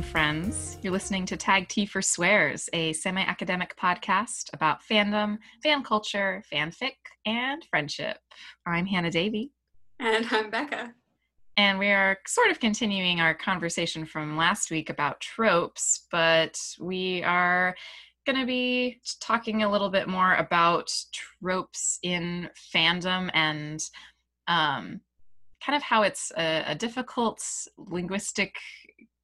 Welcome, friends. You're listening to Tag T for Swears, a semi academic podcast about fandom, fan culture, fanfic, and friendship. I'm Hannah Davey. And I'm Becca. And we are sort of continuing our conversation from last week about tropes, but we are going to be talking a little bit more about tropes in fandom and um, kind of how it's a, a difficult linguistic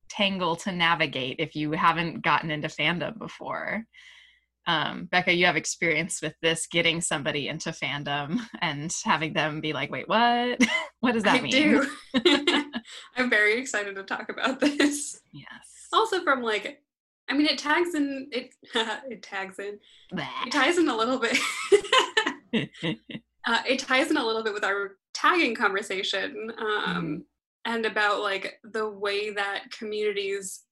tangle to navigate if you haven't gotten into fandom before. Um, Becca, you have experience with this getting somebody into fandom and having them be like, wait, what? what does that I mean? do. I'm very excited to talk about this. Yes. Also from like I mean it tags in it it tags in. It ties in a little bit. uh, it ties in a little bit with our tagging conversation um, and about like the way that communities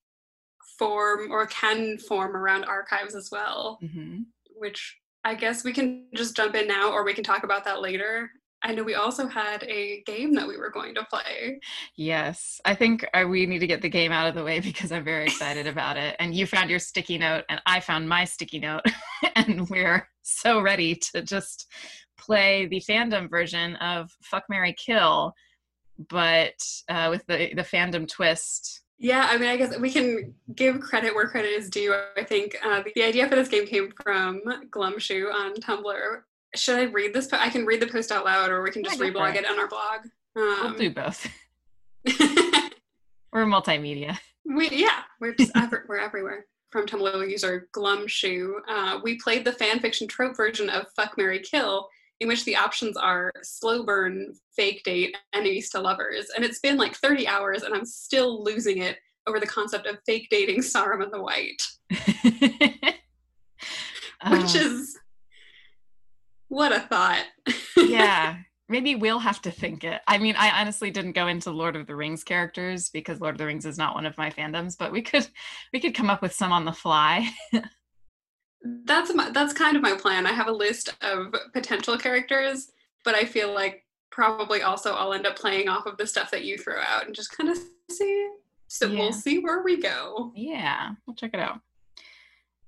form or can form around archives as well Mhm. which i guess we can just jump in now or we can talk about that later i know we also had a game that we were going to play Yes, I think uh, we need to get the game out of the way because I'm very excited about it. And you found your sticky note, and I found my sticky note, and we're so ready to just play the fandom version of Fuck Mary Kill, but uh, with the the fandom twist. yeah i mean i guess we can give credit where credit is due i think uh, the idea for this game came from glumshoe on tumblr should i read this po- i can read the post out loud or we can just Yeah, reblog it. it on our blog We'll um, do both. We're multimedia. We yeah, we're just ever, we're everywhere. From Tumblr user Glumshoe, uh, we played the fan fiction trope version of Fuck Mary Kill, in which the options are slow burn, fake date, enemies to lovers, and it's been like 30 hours, and I'm still losing it over the concept of fake dating Saruman the White, which Uh, is what a thought. yeah maybe we'll have to think it. I mean i honestly didn't go into lord of the rings characters because lord of the rings is not one of my fandoms but we could we could come up with some on the fly that's my, that's kind of my plan. I have a list of potential characters, but I feel like probably also I'll end up playing off of the stuff that you throw out and just kind of see. So Yeah. we'll see where we go. yeah we'll check it out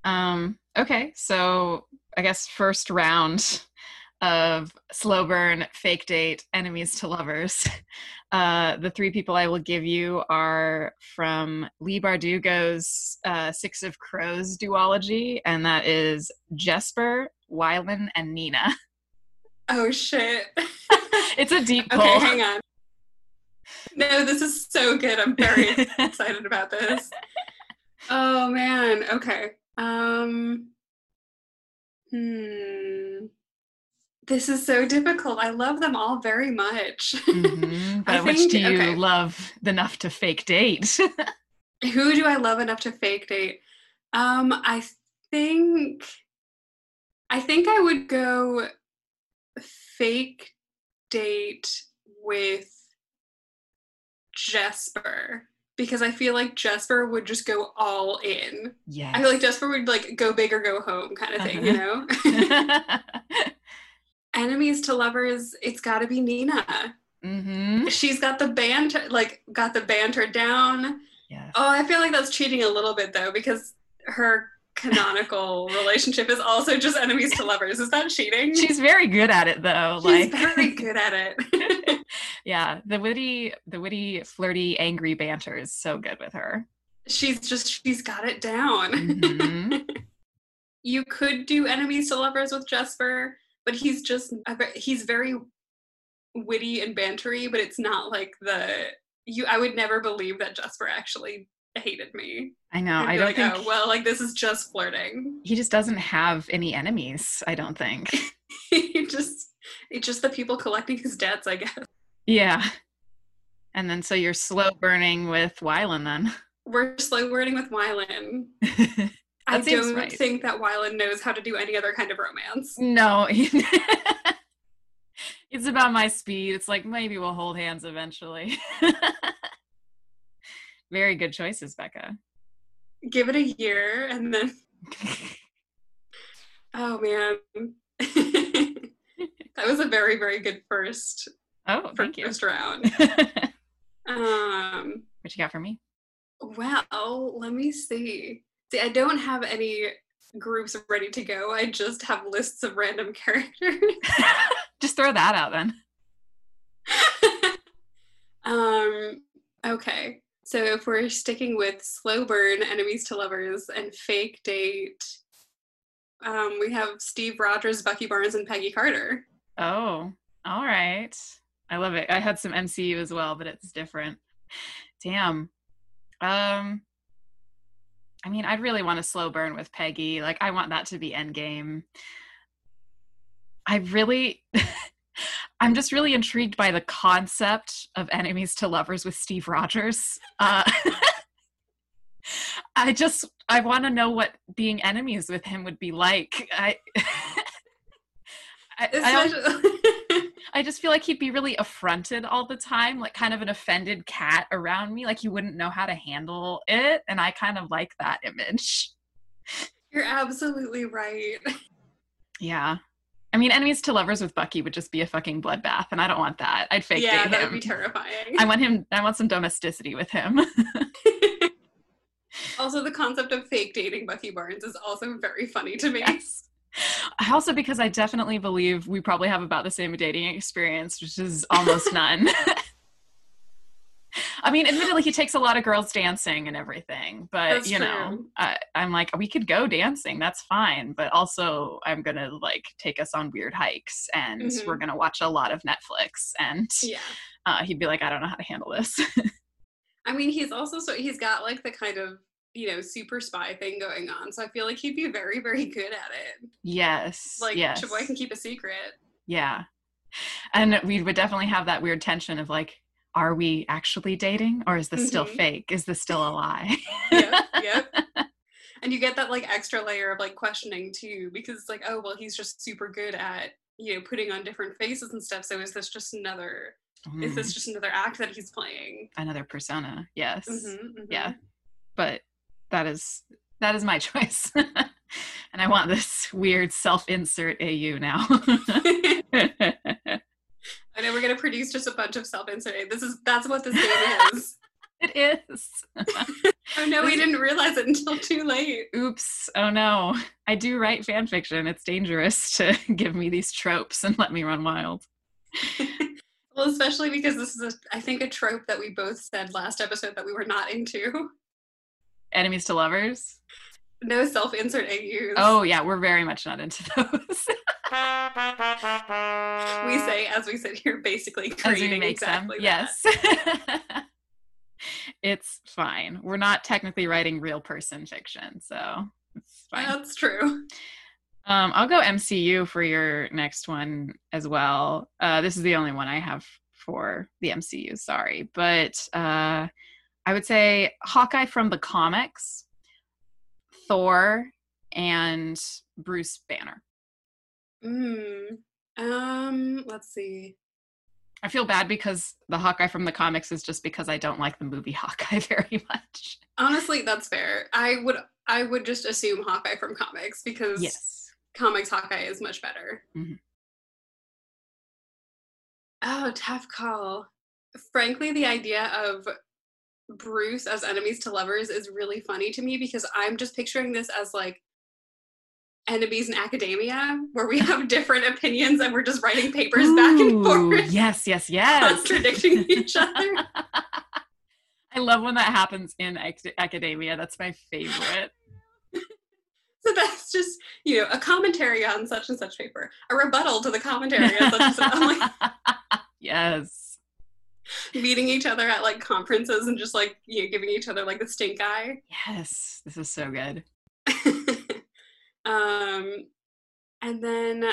um okay so i guess first round of slow burn fake date enemies to lovers uh the three people i will give you are from lee bardugo's uh six of crows duology and that is jesper wylan and nina Oh shit. it's a deep pull. okay, hang on. No, this is so good. I'm very excited about this. Oh man. Okay. Um hmm. This is so difficult. I love them all very much. Mhm, I but which think- do you okay. love enough to fake date Who do I love enough to fake date? Um, I think I think I would go fake date with Jesper because I feel like Jesper would just go all in. yes I feel like Jesper would like go big or go home kind of thing, you know? Enemies to lovers, it's got to be Nina. mm-hmm. She's got the banter, like got the banter down. Yes. Oh, I feel like that's cheating a little bit though, because her canonical relationship is also just enemies to lovers. Is that cheating? She's very good at it though. She's like very good at it. yeah, the witty, the witty, flirty, angry banter is so good with her. she's just she's got it down. Mhm. you could do enemies to lovers with Jesper, but he's just he's very witty and bantery, but it's not like the you. I would never believe that Jasper actually hated me. I know. I don't like, think oh well, like this is just flirting. he just doesn't have any enemies. I don't think. he just it's just the people collecting his debts, I guess. yeah. And then so you're slow burning with Wylan then. We're slow burning with Wylan. I That don't right. think that Wylan knows how to do any other kind of romance. no. it's about my speed. It's like maybe we'll hold hands eventually. Very good choices, Becca. Give it a year and then oh man. that was a very, very good first Oh, thank you. first round. um, what you got for me? Well, let me see. See, I don't have any groups ready to go. I just have lists of random characters. Just throw that out then. um, okay. So if we're sticking with slow burn, enemies to lovers, and fake date, um, we have Steve Rogers, Bucky Barnes, and Peggy Carter. Oh, all right. I love it. I had some MCU as well, but it's different. Damn. Um I mean, I'd really want a slow burn with Peggy. Like I want that to be endgame. I really I'm just really intrigued by the concept of enemies to lovers with Steve Rogers. Uh, I just I want to know what being enemies with him would be like. I I, I, I just feel like he'd be really affronted all the time, like kind of an offended cat around me, like he wouldn't know how to handle it. And I kind of like that image. You're absolutely right. Yeah. I mean, enemies to lovers with Bucky would just be a fucking bloodbath, and I don't want that. I'd fake dating. yeah, date that would be terrifying. I want him. I want some domesticity with him. also, the concept of fake dating Bucky Barnes is also very funny to me. yes. I also because I definitely believe we probably have about the same dating experience, which is almost none. I mean, admittedly, he takes a lot of girls dancing and everything, but That's you know, true. I, I'm like, we could go dancing, that's fine. But also, I'm gonna like take us on weird hikes, and Mhm. we're gonna watch a lot of Netflix. And Yeah. uh, he'd be like, I don't know how to handle this. I mean, he's also so he's got like the kind of you know super spy thing going on, so I feel like he'd be very very good at it. yes, Like yes, Chaboy can keep a secret. yeah. And we would definitely have that weird tension of like, are we actually dating, or is this still Mhm. fake? Is this still a lie? Yep, yep. And you get that like extra layer of like questioning too, because it's like, oh well, he's just super good at you know putting on different faces and stuff. So is this just another? Is Mm, this just another act that he's playing? another persona? Yes. Mhm, mhm. Yeah. But that is that is my choice. and I want this weird self-insert AU now. I know we're gonna produce just a bunch of self-insert. This is that's what this game is. it is. Oh no, we didn't realize it until too late. Oops. Oh no. I do write fan fiction. It's dangerous to give me these tropes and let me run wild. well, especially because this is, a, I think, a trope that we both said last episode that we were not into. Enemies to lovers. No self-insert AUs. Oh yeah, we're very much not into those. we say as we sit here, basically creating exactly them. that. Yes. it's fine. We're not technically writing real person fiction, so it's fine. That's true. Um, I'll go MCU for your next one as well. Uh, this is the only one I have for the MCU. Sorry, but uh, I would say Hawkeye from the comics, Thor, and Bruce Banner. Mm. Um, let's see. I feel bad because the Hawkeye from the comics is just because I don't like the movie Hawkeye very much. Honestly, that's fair. I would I would just assume Hawkeye from comics because Yes. comics Hawkeye is much better. Mhm. Oh, tough call. Frankly, the idea of Bruce as enemies to lovers is really funny to me because I'm just picturing this as like enemies in academia where we have different opinions and we're just writing papers back and forth, Yes, yes, yes. contradicting each other. I love when that happens in ac- academia. That's my favorite. So that's just, you know, a commentary on such and such paper, a rebuttal to the commentary on such and such. I'm like yes. Meeting each other at like conferences and just like, you know, giving each other like the stink eye. Yes. This is so good. um, and then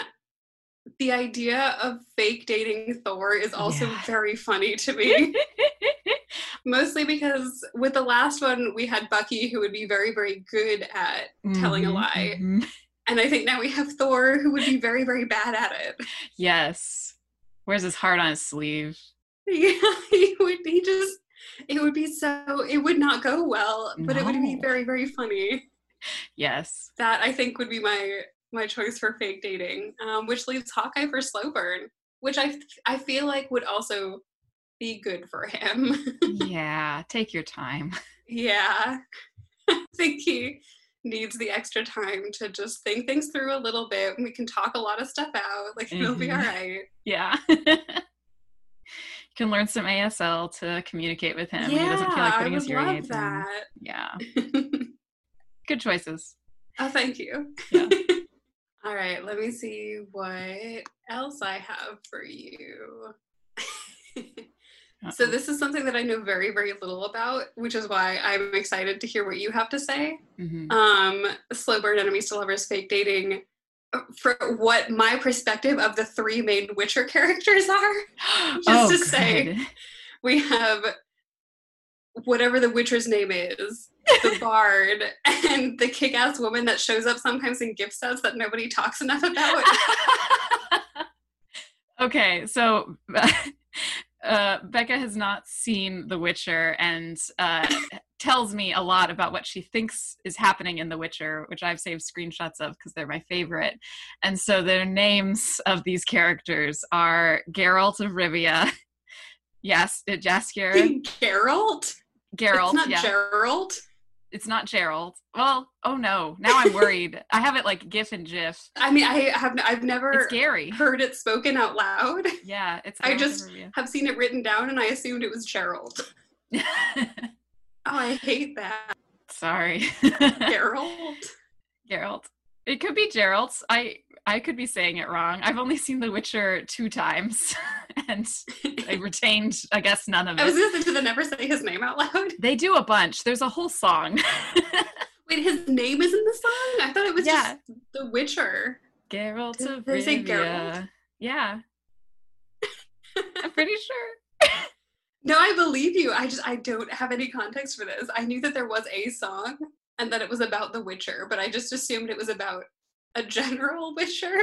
the idea of fake dating Thor is also Yeah. very funny to me. Mostly because with the last one, we had Bucky who would be very, very good at telling a Mhm, lie. mhm. And I think now we have Thor who would be very, very bad at it. Yes. Wears his heart on his sleeve. Yeah, he would he just it would be so it would not go well, but it would be very, very funny. Yes. That I think would be my my choice for fake dating, um, which leaves Hawkeye for slow burn, which I I feel like would also be good for him. yeah. Take your time. Yeah. I think he needs the extra time to just think things through a little bit. And we can talk a lot of stuff out. Like it'll be all right. Yeah. Can learn some ASL to communicate with him. he doesn't feel like I putting would his hearing love aids in. that. Yeah. Good choices. oh, thank you. Yeah. all right, let me see what else I have for you. so this is something that I know very, very little about, which is why I'm excited to hear what you have to say. Mhm. um slow burn enemies to lovers fake dating for what my perspective of the three main witcher characters are. Just oh, to say- we have whatever the witcher's name is the bard and the kick-ass woman that shows up sometimes in gift sets that nobody talks enough about. Okay, so uh, Becca has not seen The Witcher and uh, tells me a lot about what she thinks is happening in The Witcher, which I've saved screenshots of because they're my favorite. And so the names of these characters are Geralt of Rivia. Yes, Jaskier. Geralt Geralt. it's not yeah. Gerald it's not Gerald. Well, oh no. Now I'm worried. I have it like GIF and GIF. I mean I have I've never It's heard it spoken out loud Yeah, it's I just- have seen it written down and I assumed it was Gerald oh I hate that Sorry. Gerald Geralt. It could be Gerald. I I could be saying it wrong. I've only seen The Witcher two times, and I retained, I guess, none of it. I was say, do they never say his name out loud? They do a bunch. There's a whole song. Wait, his name is in the song? I thought it was Yeah. just The Witcher. Geralt of they say Rivia. Geralt? Yeah. I'm pretty sure. No, I believe you. I just I don't have any context for this. I knew that there was a song and that it was about The Witcher, but I just assumed it was about a general Witcher.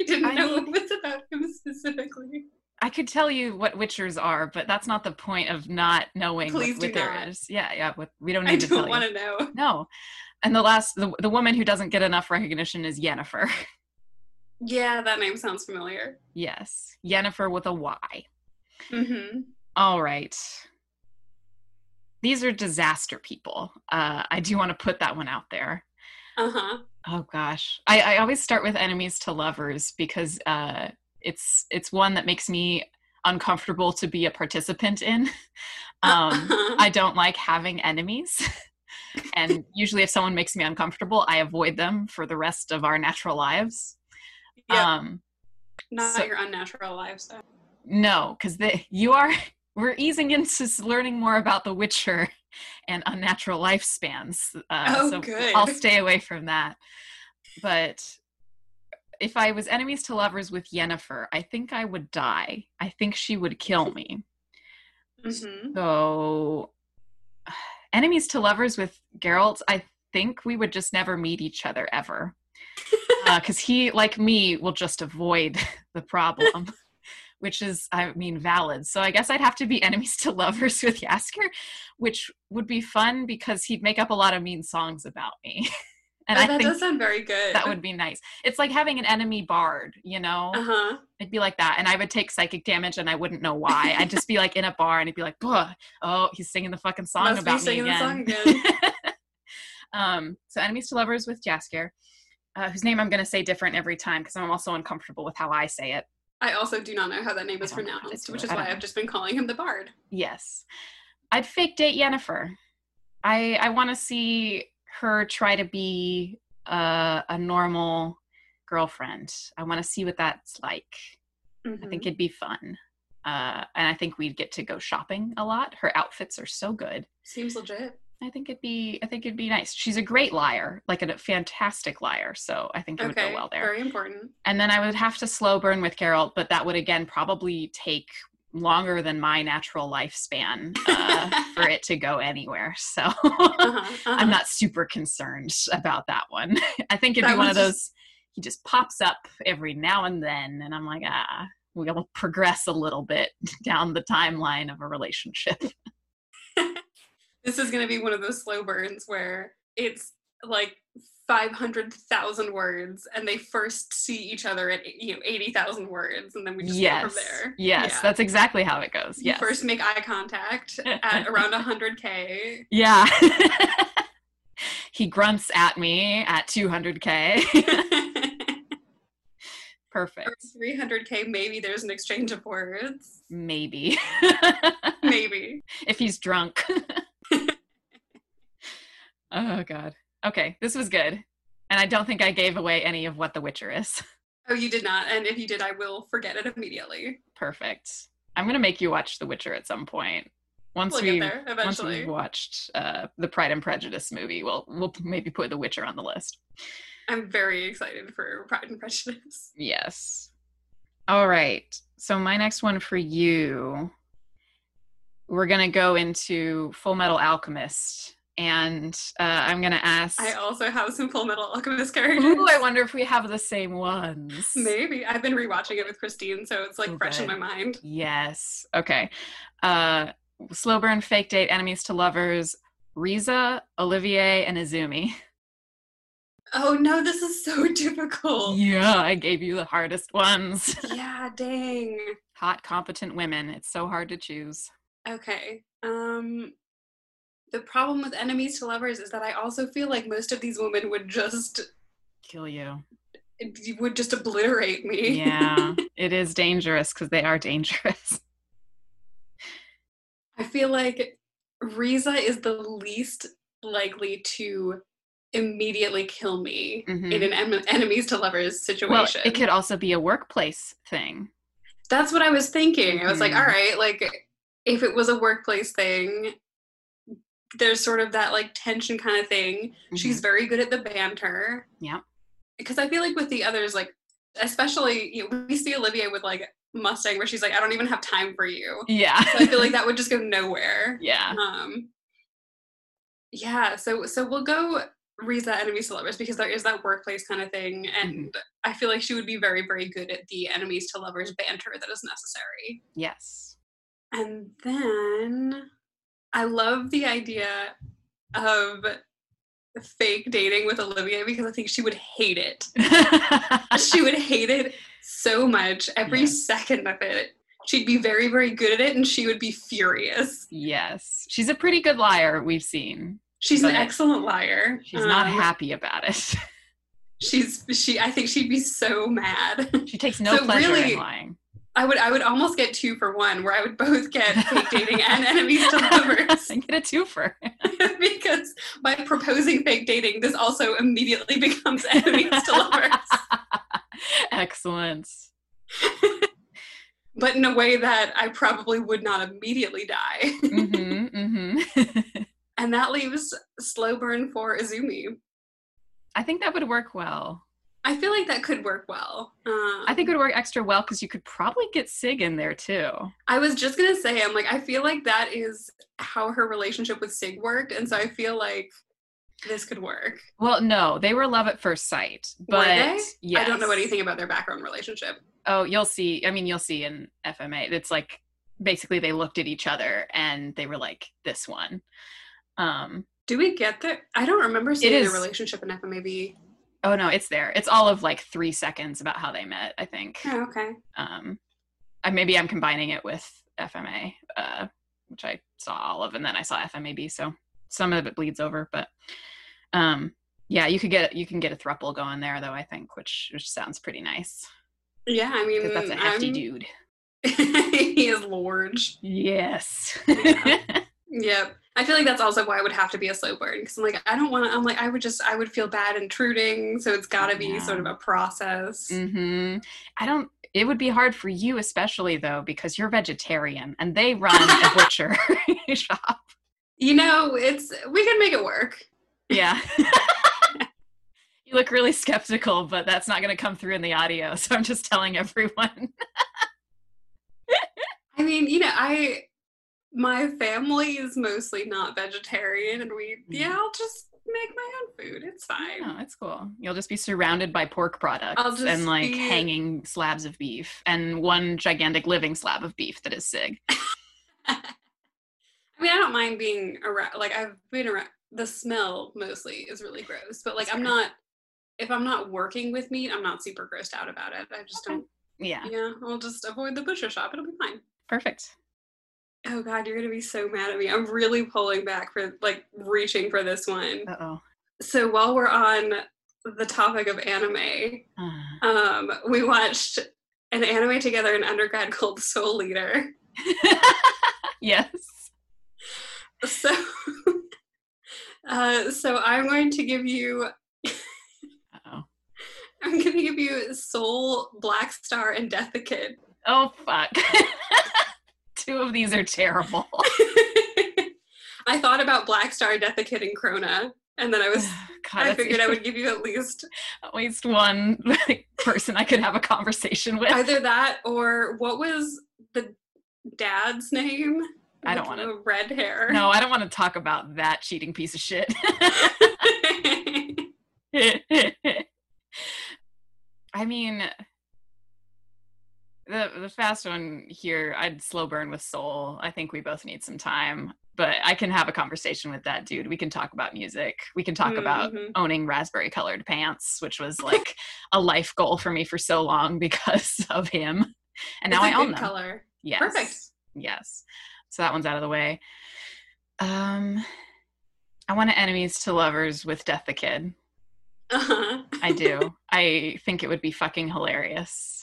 I didn't I know mean- it was about him specifically. I could tell you what Witchers are, but that's not the point of not knowing Please what do Witcher is. Yeah, yeah. What, we don't need I to tell don't want to know. No. And the last, the, the woman who doesn't get enough recognition is Yennefer. Yeah, that name sounds familiar. yes. Yennefer with a Y. Mm-hmm. All right. These are disaster people. Uh, I do want to put that one out there. Uh-huh. Oh gosh, I, I always start with enemies to lovers because uh, it's it's one that makes me uncomfortable to be a participant in. Um, Uh-huh. I don't like having enemies, and usually, if someone makes me uncomfortable, I avoid them for the rest of our natural lives. Yep. Um, Not so- your unnatural lifestyle. No, because you are we're easing into learning more about The Witcher and unnatural lifespans. Uh, Oh, so good. I'll stay away from that. But if I was enemies to lovers with Yennefer, I think I would die. I think she would kill me. Mm-hmm. So enemies to lovers with Geralt, I think we would just never meet each other ever. Because he, like me, will just avoid the problem, which is, I mean, valid. So I guess I'd have to be enemies to lovers with Jaskier, which would be fun because he'd make up a lot of mean songs about me. and oh, I that think does sound very good. that would be nice. It's like having an enemy bard, you know? Uh-huh. It'd be like that. And I would take psychic damage and I wouldn't know why. I'd just be like in a bar and it'd be like, oh, he's singing the fucking song Must be about me singing the again. song again. um, so enemies to lovers with Jaskier, uh, whose name I'm going to say different every time because I'm also uncomfortable with how I say it. I also do not know how that name is I don't know how to pronounced, which is why I've just been calling him the Bard. Yes, I'd fake date Yennefer. I I want to see her try to be a, a normal girlfriend. I want to see what that's like. I Mhm. think it'd be fun. Uh, and I think we'd get to go shopping a lot. Her outfits are so good. seems legit. I think it'd be I think it'd be nice. She's a great liar, like a fantastic liar. So I think it would go well there. very important. And then I would have to slow burn with Carol, but that would again probably take longer than my natural lifespan uh, for it to go anywhere. So Uh-huh, uh-huh. I'm not super concerned about that one. I think it'd That be one of those. He just pops up every now and then, and I'm like, ah, we'll progress a little bit down the timeline of a relationship. This is going to be one of those slow burns where it's like 500,000 words and they first see each other at you know 80,000 words and then we just yes. go from there. Yes, Yeah. that's exactly how it goes. You Yes. first make eye contact at around 100k. Yeah. he grunts at me at 200k. Perfect. Or 300k maybe there's an exchange of words. Maybe. Maybe. if he's drunk. Oh god. Okay, this was good. And I don't think I gave away any of what The Witcher is. Oh, you did not. And if you did, I will forget it immediately. Perfect. I'm gonna make you watch The Witcher at some point. Once We'll we get there once eventually. we've watched uh, the Pride and Prejudice movie, we'll we'll maybe put The Witcher on the list. I'm very excited for Pride and Prejudice. Yes. All right. So my next one for you, we're gonna go into Full Metal Alchemist, and uh, I'm gonna ask. I also have some Full Metal Alchemist characters. Ooh, I wonder if we have the same ones. Maybe. I've been rewatching it with Christine, so it's like fresh in my mind. Yes. Okay. Uh, slow burn, fake date, enemies to lovers, Riza, Olivier, and Izumi. Oh no, this is so difficult. Yeah, I gave you the hardest ones. yeah, dang. Hot, competent women. It's so hard to choose. Okay. Um the problem with enemies to lovers is that I also feel like most of these women would just Kill you. would just obliterate me. Yeah, it is dangerous because they are dangerous. I feel like Riza is the least likely to immediately kill me Mhm. in an em- enemies to lovers situation. Well, it could also be a workplace thing. That's what I was thinking. I was like, Mhm. all right, like if it was a workplace thing, there's sort of that like tension kind of thing. She's very good at the banter. Mm-hmm. Yeah. Because I feel like with the others, like especially you know, we see Olivia with like Mustang where she's like, I don't even have time for you. Yeah. So I feel like that would just go nowhere. yeah. Um Yeah, so so we'll go Riza enemies to lovers because there is that workplace kind of thing. And I feel like she would be very, very good at the enemies to lovers banter that is necessary. Yes. And then I love the idea of fake dating with Olivia because I think she would hate it. She would hate it so much, every Yeah. second of it. She'd be very, very good at it and she would be furious. yes. She's a pretty good liar, we've seen. She's an excellent liar. She's not Um, happy about it. She's she I think she'd be so mad. she takes no So pleasure really- in lying. I would I would almost get two for one where I would both get fake dating and enemies to lovers. And get a twofer. because by proposing fake dating, this also immediately becomes enemies to lovers. Excellent. but in a way that I probably would not immediately die. hmm hmm and that leaves slow burn for Izumi. I think that would work well. I feel like that could work well. Um, I think it would work extra well because you could probably get Sig in there too. I was just gonna say, I'm like, I feel like that is how her relationship with Sig worked, and so I feel like this could work. Well, no, they were love at first sight, Were but they? yes. I don't know anything about their background relationship. Oh, you'll see. I mean, you'll see in FMA. It's like basically they looked at each other and they were like, "This one." Um, Do we get there? I don't remember seeing their relationship in FMAB. Oh no, it's there. It's all of like three seconds about how they met. I think. Oh, okay. Um, I, maybe I'm combining it with FMA, uh, which I saw all of, and then I saw FMAB. So some of it bleeds over, but um, yeah, you could get you can get a thruple going there though. I think, which which sounds pretty nice Yeah, I mean, that's a hefty I'm- dude. he is large. Yes. Yep. I feel like that's also why I would have to be a slow burn because I'm like, I don't want to. I'm like, I would just, I would feel bad intruding. So it's got to be sort of a process. hmm I don't. It would be hard for you, especially though, because you're vegetarian and they run a butcher shop. You know, it's we can make it work. Yeah. you look really skeptical, but that's not going to come through in the audio. So I'm just telling everyone. I mean, you know, I my family is mostly not vegetarian, and we, Mm. yeah, I'll just make my own food. It's fine. Oh, it's cool. You'll just be surrounded by pork products and like be- hanging slabs of beef and one gigantic living slab of beef that is Sig. I mean, I don't mind being around. Like I've been around. the smell mostly is really gross. But like I'm not if I'm not working with meat, I'm not super grossed out about it. I just Okay. don't Yeah. yeah, I'll just avoid the butcher shop. It'll be fine. Perfect. Oh god, you're gonna be so mad at me. I'm really pulling back for like reaching for this one. Uh oh. So while we're on the topic of anime, Uh. um, we watched an anime together in undergrad called Soul Eater. yes. So, uh, so I'm going to give you, Uh-oh. I'm going to give you Soul, Black Star, and Death the Kid. Oh fuck. Two of these are terrible. I thought about Black Star, Death the Kid, and Crona, and then I was, God, I figured I would give you at least at least one like, person I could have a conversation with. either that or what was the dad's name? I don't wanna- red hair. No, I don't want to talk about that cheating piece of shit. I mean, the the fast one here, I'd slow burn with Soul. I think we both need some time, but I can have a conversation with that dude. We can talk about music. We can talk about Mhm. owning raspberry colored pants, which was like a life goal for me for so long because of him. And now It's I a own them. color. Yes. Perfect. Yes. So that one's out of the way. Um I want to enemies to lovers with Death the Kid. Uh-huh. I do. I think it would be fucking hilarious.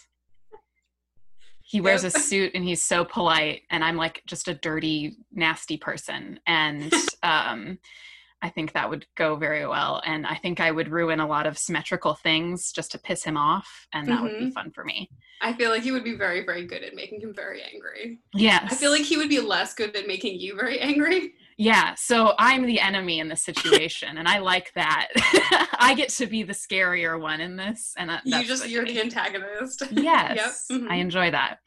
He wears a suit and he's so polite and I'm like just a dirty nasty person and um I think that would go very well and I think I would ruin a lot of symmetrical things just to piss him off and that would be Mhm. fun for me. I feel like he would be very, very good at making him very angry. Yes. I feel like he would be less good at making you very angry. Yeah, so I'm the enemy in this situation, and I like that. I get to be the scarier one in this, and that, you just you're the antagonist. yes, Yep. Mhm. I enjoy that.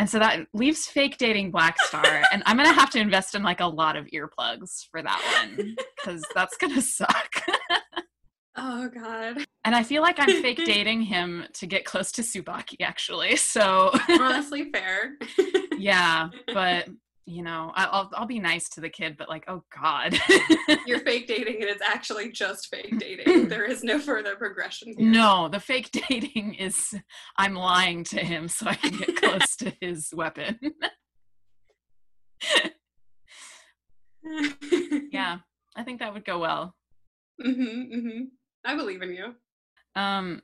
And so that leaves fake dating Black Star, and I'm gonna have to invest in like a lot of earplugs for that one because that's gonna suck. Oh god. and I feel like I'm fake dating him to get close to Tsubaki, actually. So Honestly fair. yeah, but you know, I'll I'll be nice to the kid, but like, oh god. You're fake dating and it's actually just fake dating. there is no further progression here. No, the fake dating is I'm lying to him so I can get close to his weapon. yeah, I think that would go well. mhm, mhm. I believe in you. Um,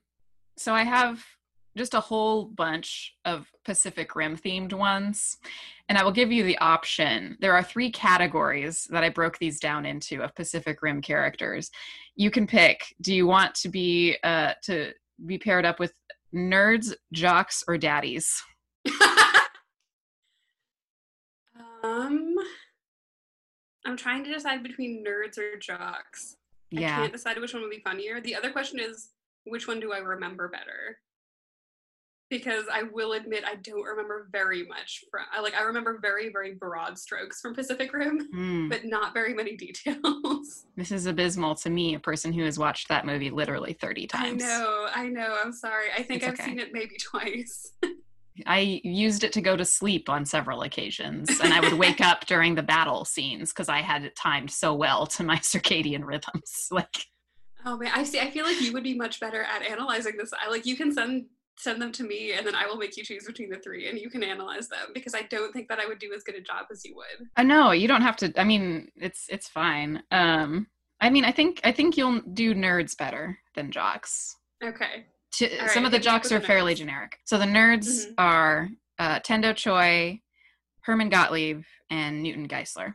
so I have just a whole bunch of Pacific Rim themed ones, and I will give you the option. There are three categories that I broke these down into of Pacific Rim characters. You can pick. Do you want to be uh to be paired up with nerds, jocks, or daddies? um I'm trying to decide between nerds or jocks. Yeah. I can't decide which one would be funnier. The other question is which one do I remember better? Because I will admit I don't remember very much from I like I remember very, very broad strokes from Pacific Rim, Hmm. but not very many details. This is abysmal to me, a person who has watched that movie literally 30 times. I know, I know, I'm sorry. I think It's I've okay. seen it maybe twice. I used it to go to sleep on several occasions, and I would wake up during the battle scenes because I had it timed so well to my circadian rhythms. Like, Oh man, I see. I feel like you would be much better at analyzing this. I like you can send send them to me, and then I will make you choose between the three, and you can analyze them because I don't think that I would do as good a job as you would. I know, you don't have to. I mean, it's it's fine. Um, I mean, I think I think you'll do nerds better than jocks. Okay. To, All some of the hit me up jocks are the fairly generic. So the nerds Mhm. are uh, Tendo Choi, Hermann Gottlieb, and Newton Geiszler.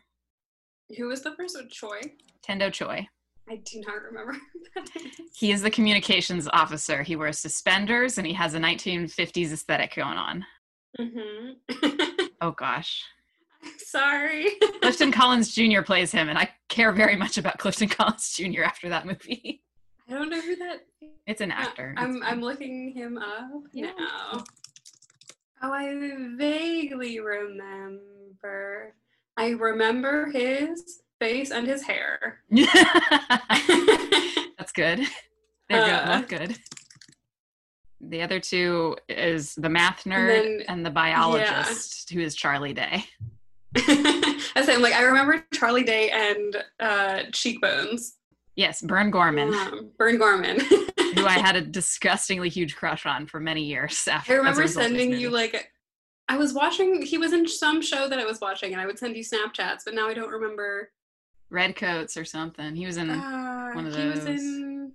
Who was the first one? Choi. Tendo Choi. I do not remember. who that is. He is the communications officer. He wears suspenders and he has a 1950s aesthetic going on. Mhm. Oh gosh. I'm sorry. Clifton Collins Jr. plays him, and I care very much about Clifton Collins Jr. after that movie. I don't know who that. It's an actor. I'm I'm looking him up Yeah. now. Oh, I vaguely remember. I remember his face and his hair. That's good. They're good. Uh, Both good. The other two is the math nerd and, then- the biologist, who is Charlie Day. I say, I'm like, I remember Charlie Day and uh, Cheekbones. Yes, Burn Gorman, Um, Burn Gorman. who I had a disgustingly huge crush on for many years. After I remember result of this sending you like I was watching he was in some show that I was watching and I would send you Snapchats, but now I don't remember Redcoats or something. He was in uh, one of those. he was in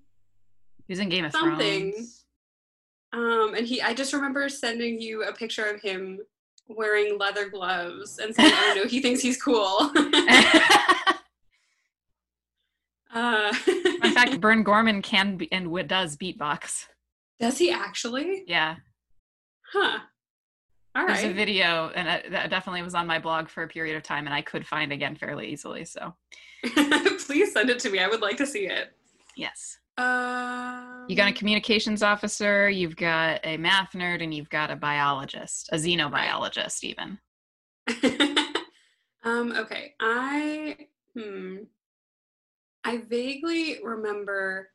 he was in Game of something. Thrones. um and he I just remember sending you a picture of him wearing leather gloves and saying, Oh no, he thinks he's cool. uh In fact, Burn Gorman can be, and does beatbox. Does he actually? Yeah, Huh. All there's a video, and that definitely was on my blog for a period of time, and I could find again fairly easily. So Please send it to me. I would like to see it. yes, Um, you got a communications officer, you've got a math nerd, and you've got a biologist, a xenobiologist, even. um, okay. I hmm. I vaguely remember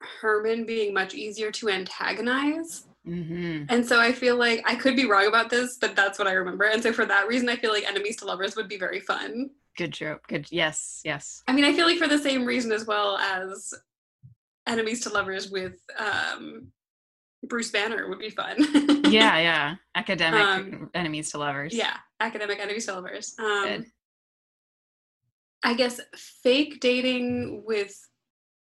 Hermann being much easier to antagonize. Hmm And so I feel like I could be wrong about this, but that's what I remember. And so for that reason, I feel like enemies to lovers would be very fun. Good trope. Good. Yes. Yes. I mean, I feel like for the same reason as well as enemies to lovers with um, Bruce Banner would be fun. Yeah. Yeah. Academic Um, enemies to lovers. Yeah, academic enemies to lovers. Um, Good. I guess fake dating with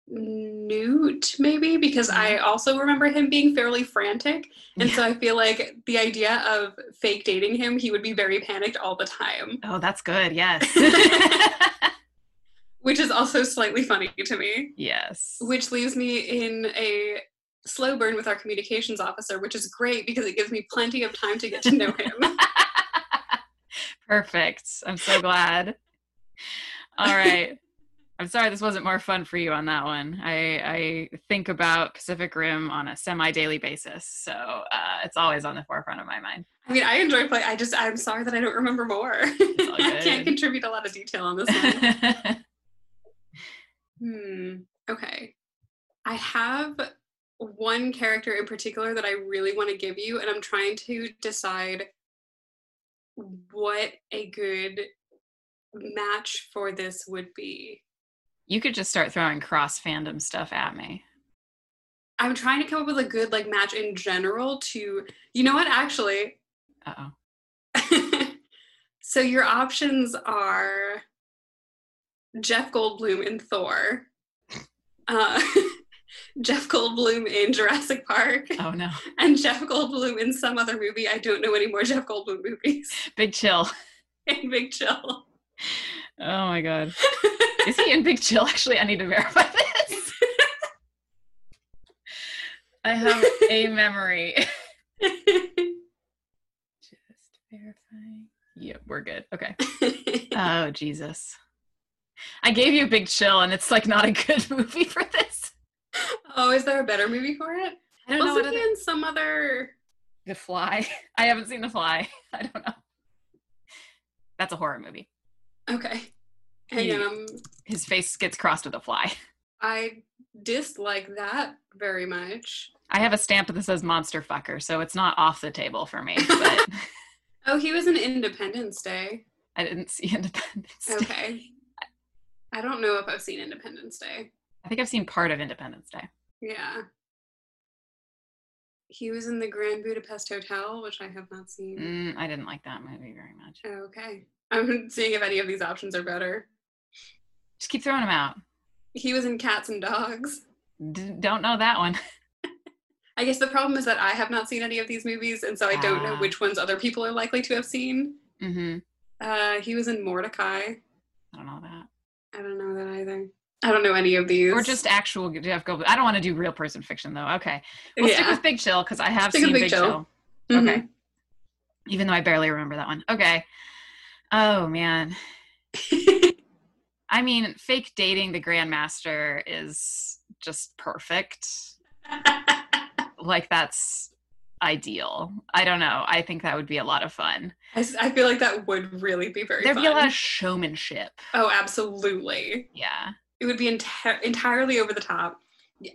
Newt, maybe, because I mm-hmm. also remember him being fairly frantic. And so I feel like the idea of fake dating him, he would be very panicked all the time, Oh, that's good. Yes. which is also slightly funny to me. yes. Which leaves me in a slow burn with our communications officer, which is great because it gives me plenty of time to get to know him. Perfect. I'm so glad. All right. I'm sorry this wasn't more fun for you on that one. I, I think about Pacific Rim on a semi daily basis. So uh, it's always on the forefront of my mind. I mean, I enjoy play. I just, I'm sorry that I don't remember more. I can't contribute a lot of detail on this one. hmm. Okay. I have one character in particular that I really want to give you, and I'm trying to decide what a good match for this would be. You could just start throwing cross fandom stuff at me. I'm trying to come up with a good like match in general to you know what actually Uh oh. so your options are Jeff Goldblum in Thor, uh, Jeff Goldblum in Jurassic Park, Oh no. and Jeff Goldblum in some other movie. I don't know any more Jeff Goldblum movies. Big chill. in Big Chill. Oh my god. Is he in Big Chill? Actually, I need to verify this. I have a memory. Just verifying. Yep, we're good. Okay. Oh Jesus. I gave you a big chill, and it's like not a good movie for this. oh, is there a better movie for it? I don't know Wasn't he other- in some other? The Fly. I haven't seen The Fly. I don't know. That's a horror movie. Okay. He- on. Um, His face gets crossed with a fly. I dislike that very much. I have a stamp that says monster fucker, so it's not off the table for me. But Oh, he was in Independence Day. I didn't see Independence Day. Okay. I don't know if I've seen Independence Day. I think I've seen part of Independence Day. Yeah. He was in the Grand Budapest Hotel, which I have not seen. Mm, I didn't like that movie very much. Okay. I'm seeing if any of these options are better. Just keep throwing them out. He was in Cats and Dogs. D- don't know that one. I guess the problem is that I have not seen any of these movies, and so I don't know Ah. which ones other people are likely to have seen. hmm Uh, he was in Mortdecai. I don't know that. I don't know that either. I don't know any of these. Or just actual Jeff Goldblum. I don't want to do real person fiction though. Okay, we'll stick with Big Chill because I have Stick seen Big Big, Chill. Chill. Mhm. Okay, even though I barely remember that one. Okay. Oh man. I mean, fake dating the Grandmaster is just perfect. Like that's ideal. I don't know. I think that would be a lot of fun. I feel like that would really be very There'd fun. be a lot of showmanship. oh, absolutely. Yeah. It would be enti- entirely over the top.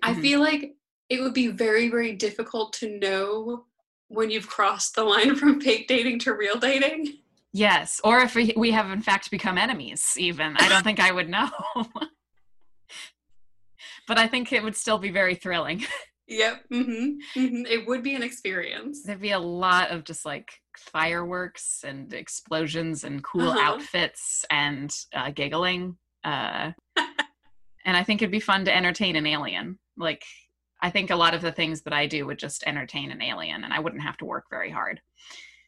I Mhm. feel like it would be very, very difficult to know when you've crossed the line from fake dating to real dating. Yes, or if we, we have in fact become enemies, even. I don't think I would know. but I think it would still be very thrilling. Yep. Mm-hmm. Mm-hmm. It would be an experience. There'd be a lot of just like fireworks and explosions and cool Uh-huh. outfits and uh, giggling. Uh, and I think it'd be fun to entertain an alien. Like, I think a lot of the things that I do would just entertain an alien and I wouldn't have to work very hard.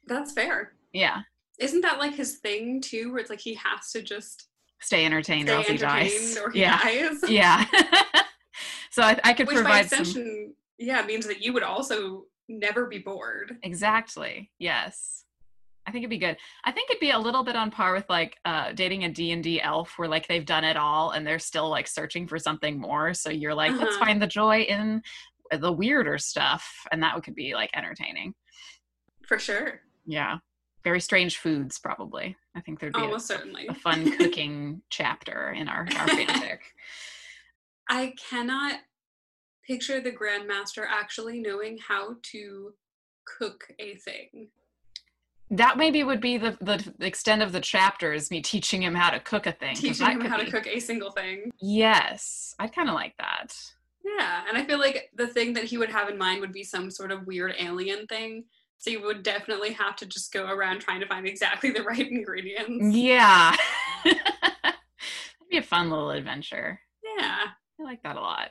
That's fair. Yeah. Isn't that like his thing too, where it's like he has to just Stay entertained or stay else he dies. or he yeah. dies? Yeah. so I, I could Which by provide some. extension, yeah, means that you would also never be bored. Exactly. Yes. I think it'd be good. I think it'd be a little bit on par with like uh dating a D&D elf where like they've done it all and they're still like searching for something more. So you're like, let's Uh-huh. find the joy in the weirder stuff and that could be like entertaining. For sure. Yeah. Very strange foods probably. I think there'd be oh, a, Almost certainly. a fun cooking chapter in our our fanfic. I cannot picture the Grandmaster actually knowing how to cook a thing. That maybe would be the the extent of the chapter is me teaching him how to cook a thing. Teaching him how to cook a single thing. Yes, I'd kind of like that. Yeah, and I feel like the thing that he would have in mind would be some sort of weird alien thing. So you would definitely have to just go around trying to find exactly the right ingredients. Yeah. That'd be a fun little adventure. Yeah. I like that a lot.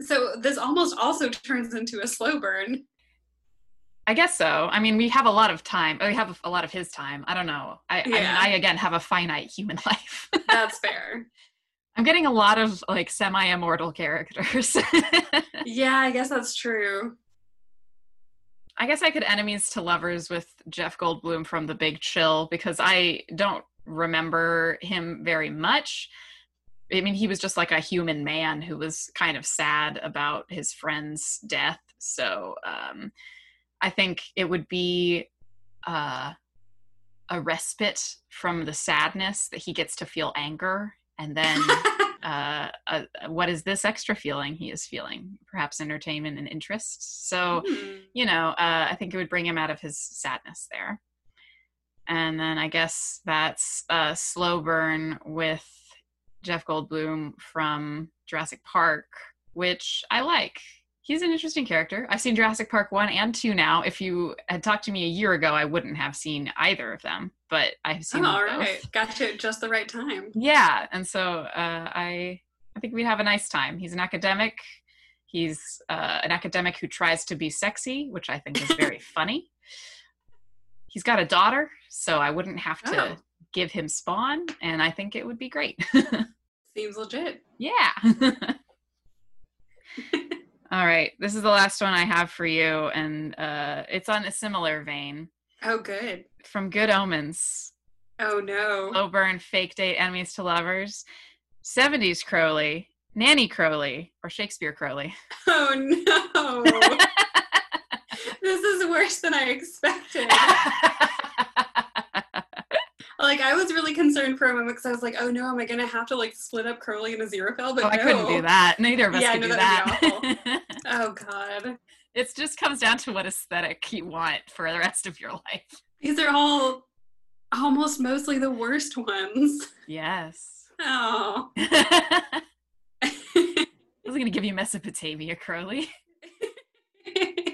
So this almost also turns into a slow burn. I guess so. I mean, we have a lot of time. We have a lot of his time. I don't know. I, I mean, I again have a finite human life. That's fair. I'm getting a lot of like semi-immortal characters. yeah, I guess that's true. I guess I could enemies to lovers with Jeff Goldblum from The Big Chill because I don't remember him very much. I mean, he was just like a human man who was kind of sad about his friend's death. So um, I think it would be uh, a respite from the sadness that he gets to feel anger. And then uh, uh, what is this extra feeling he is feeling? Perhaps entertainment and interest. So Hmm. you know, uh, I think it would bring him out of his sadness there. And then I guess that's a slow burn with Jeff Goldblum from Jurassic Park, which I like. He's an interesting character. I've seen Jurassic Park 1 and 2 now. If you had talked to me a year ago, I wouldn't have seen either of them, but I've seen Oh, all both. right. Got you at just the right time. Yeah, and so uh, I I think we'd have a nice time. He's an academic. He's uh, an academic who tries to be sexy, which I think is very funny. He's got a daughter, so I wouldn't have to Oh. give him spawn, and I think it would be great. Seems legit. yeah. All right, this is the last one I have for you, and uh, it's on a similar vein Oh, good. from Good Omens. Oh, no. Low burn, fake date, enemies to lovers, 70s Crowley, Nanny Crowley, or Shakespeare Crowley. Oh, no. this is worse than I expected. like, I was really concerned for a moment because I was like, oh, no, am I going to have to, like, split up Crowley and Aziraphale? But oh, I couldn't do that. Neither of us Yeah, could no, do that. Oh, God. it just comes down to what aesthetic you want for the rest of your life. These are all almost mostly the worst ones. Yes. Oh. I was going to give you Mesopotamia, Crowley.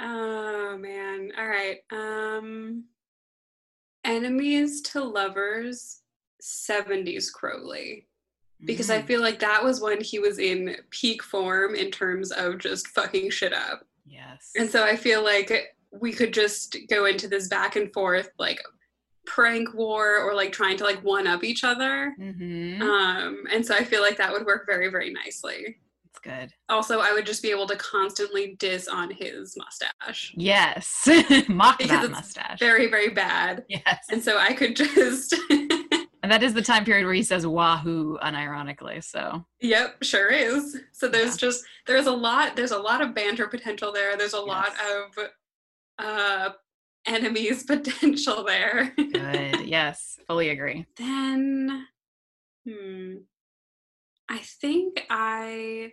oh man. All right. Um enemies to lovers 70s Crowley because I Mm, feel like that was when he was in peak form in terms of just fucking shit up. yes. And so I feel like we could just go into this back and forth like prank war or like trying to like one up each other. hmm Um and so I feel like that would work very very nicely. Good. Also, I would just be able to constantly diss on his mustache. Yes. Mock Because that mustache. Very, very bad. yes. And so I could just, And that is the time period where he says wahoo unironically. So yep, sure is. So there's just, there's a lot, there's a lot of banter potential there. There's a lot of uh, enemies potential there. good. yes. Fully agree. then, hmm, I think I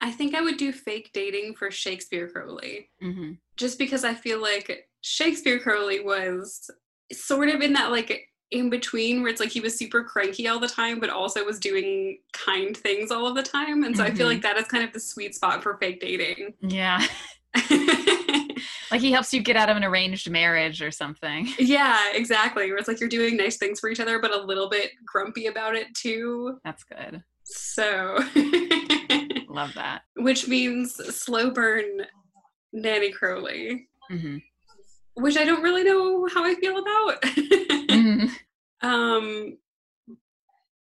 I think I would do fake dating for Shakespeare Crowley. Mm-hmm. Just because I feel like Shakespeare Crowley was sort of in that like in between where it's like he was super cranky all the time, but also was doing kind things all of the time. And so mm-hmm. I feel like mm-hmm. that is kind of the sweet spot for fake dating. Yeah. like he helps you get out of an arranged marriage or something. Yeah, exactly. Where it's like you're doing nice things for each other, but a little bit grumpy about it too. That's good. So love that. Which means slow burn Nanny Crowley. Mm-hmm. Which I don't really know how I feel about. mm-hmm. Um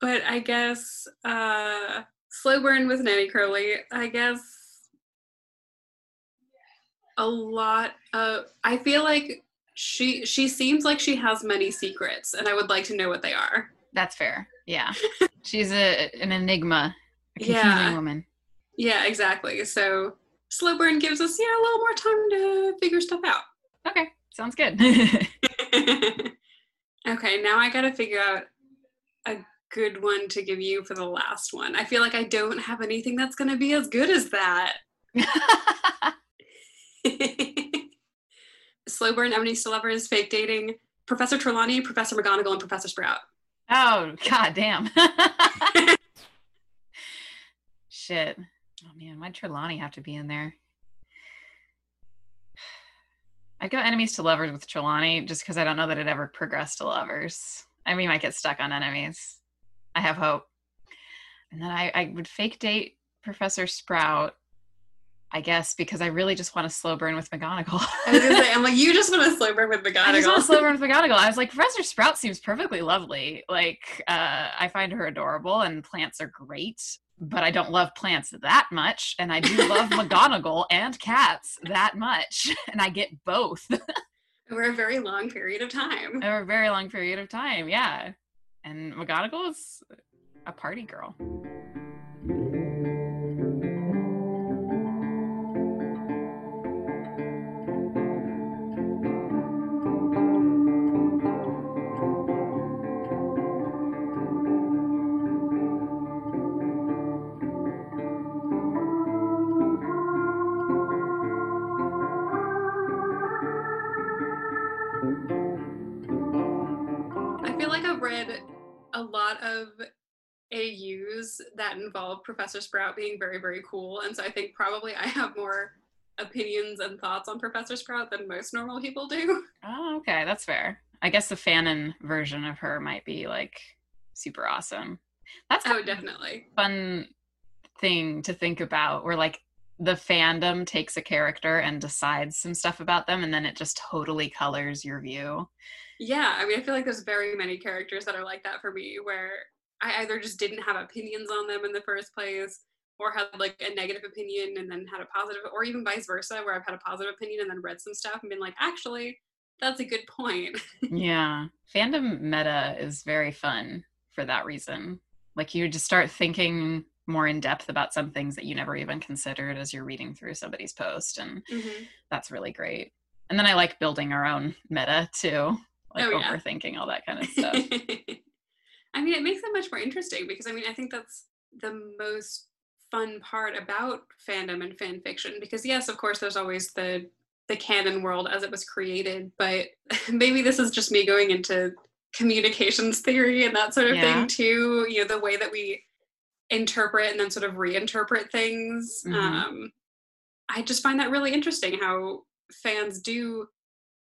but I guess uh slow burn with Nanny Crowley, I guess a lot of I feel like she she seems like she has many secrets and I would like to know what they are. That's fair. Yeah. She's a an enigma. A yeah. woman. Yeah, exactly. So slow burn gives us yeah a little more time to figure stuff out. Okay. Sounds good. okay, now I gotta figure out a good one to give you for the last one. I feel like I don't have anything that's gonna be as good as that. Slow burn, to lovers, fake dating, Professor Trelawney, Professor McGonagall, and Professor Sprout. Oh, god damn. Shit. Oh man, why'd Trelawney have to be in there? I'd go enemies to lovers with Trelawney just because I don't know that it ever progressed to lovers. I mean, might get stuck on enemies. I have hope. And then I, I would fake date Professor Sprout I guess because I really just want to slow burn with McGonagall. I was gonna say, I'm like, you just want to slow burn with McGonagall. I just want to slow burn with McGonagall. I was like, Professor Sprout seems perfectly lovely. Like, uh, I find her adorable, and plants are great. But I don't love plants that much, and I do love McGonagall and cats that much, and I get both. Over a very long period of time. Over a very long period of time, yeah. And McGonagall is a party girl. AUs that involve Professor Sprout being very, very cool. And so I think probably I have more opinions and thoughts on Professor Sprout than most normal people do. Oh, okay. That's fair. I guess the fanon version of her might be like super awesome. That's oh, definitely fun thing to think about where like the fandom takes a character and decides some stuff about them and then it just totally colors your view. Yeah, I mean I feel like there's very many characters that are like that for me where I either just didn't have opinions on them in the first place or had like a negative opinion and then had a positive or even vice versa where I've had a positive opinion and then read some stuff and been like actually that's a good point. yeah. Fandom meta is very fun for that reason. Like you just start thinking more in depth about some things that you never even considered as you're reading through somebody's post and mm-hmm. that's really great. And then I like building our own meta too, like oh, yeah. overthinking all that kind of stuff. I mean, it makes it much more interesting because I mean, I think that's the most fun part about fandom and fan fiction because yes, of course, there's always the the canon world as it was created, but maybe this is just me going into communications theory and that sort of yeah. thing too. You know, the way that we interpret and then sort of reinterpret things. Mm-hmm. Um, I just find that really interesting how fans do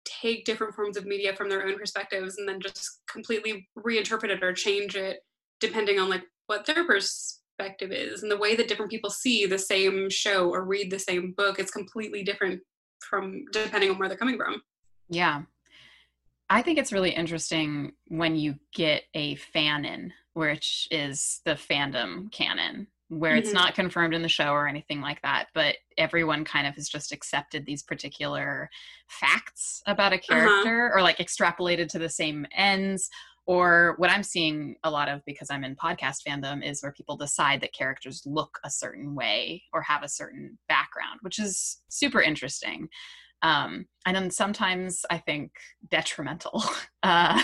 take different forms of media from their own perspectives and then just completely reinterpret it or change it depending on like what their perspective is. And the way that different people see the same show or read the same book it's completely different from depending on where they're coming from. Yeah. I think it's really interesting when you get a fanon which is the fandom canon where mm-hmm. it's not confirmed in the show or anything like that, but everyone kind of has just accepted these particular facts about a uh-huh. character uh-huh. or like extrapolated to the same ends. Or what I'm seeing a lot of because I'm in podcast fandom is where people decide that characters look a certain way or have a certain background, which is super interesting. Um, and then sometimes I think detrimental uh,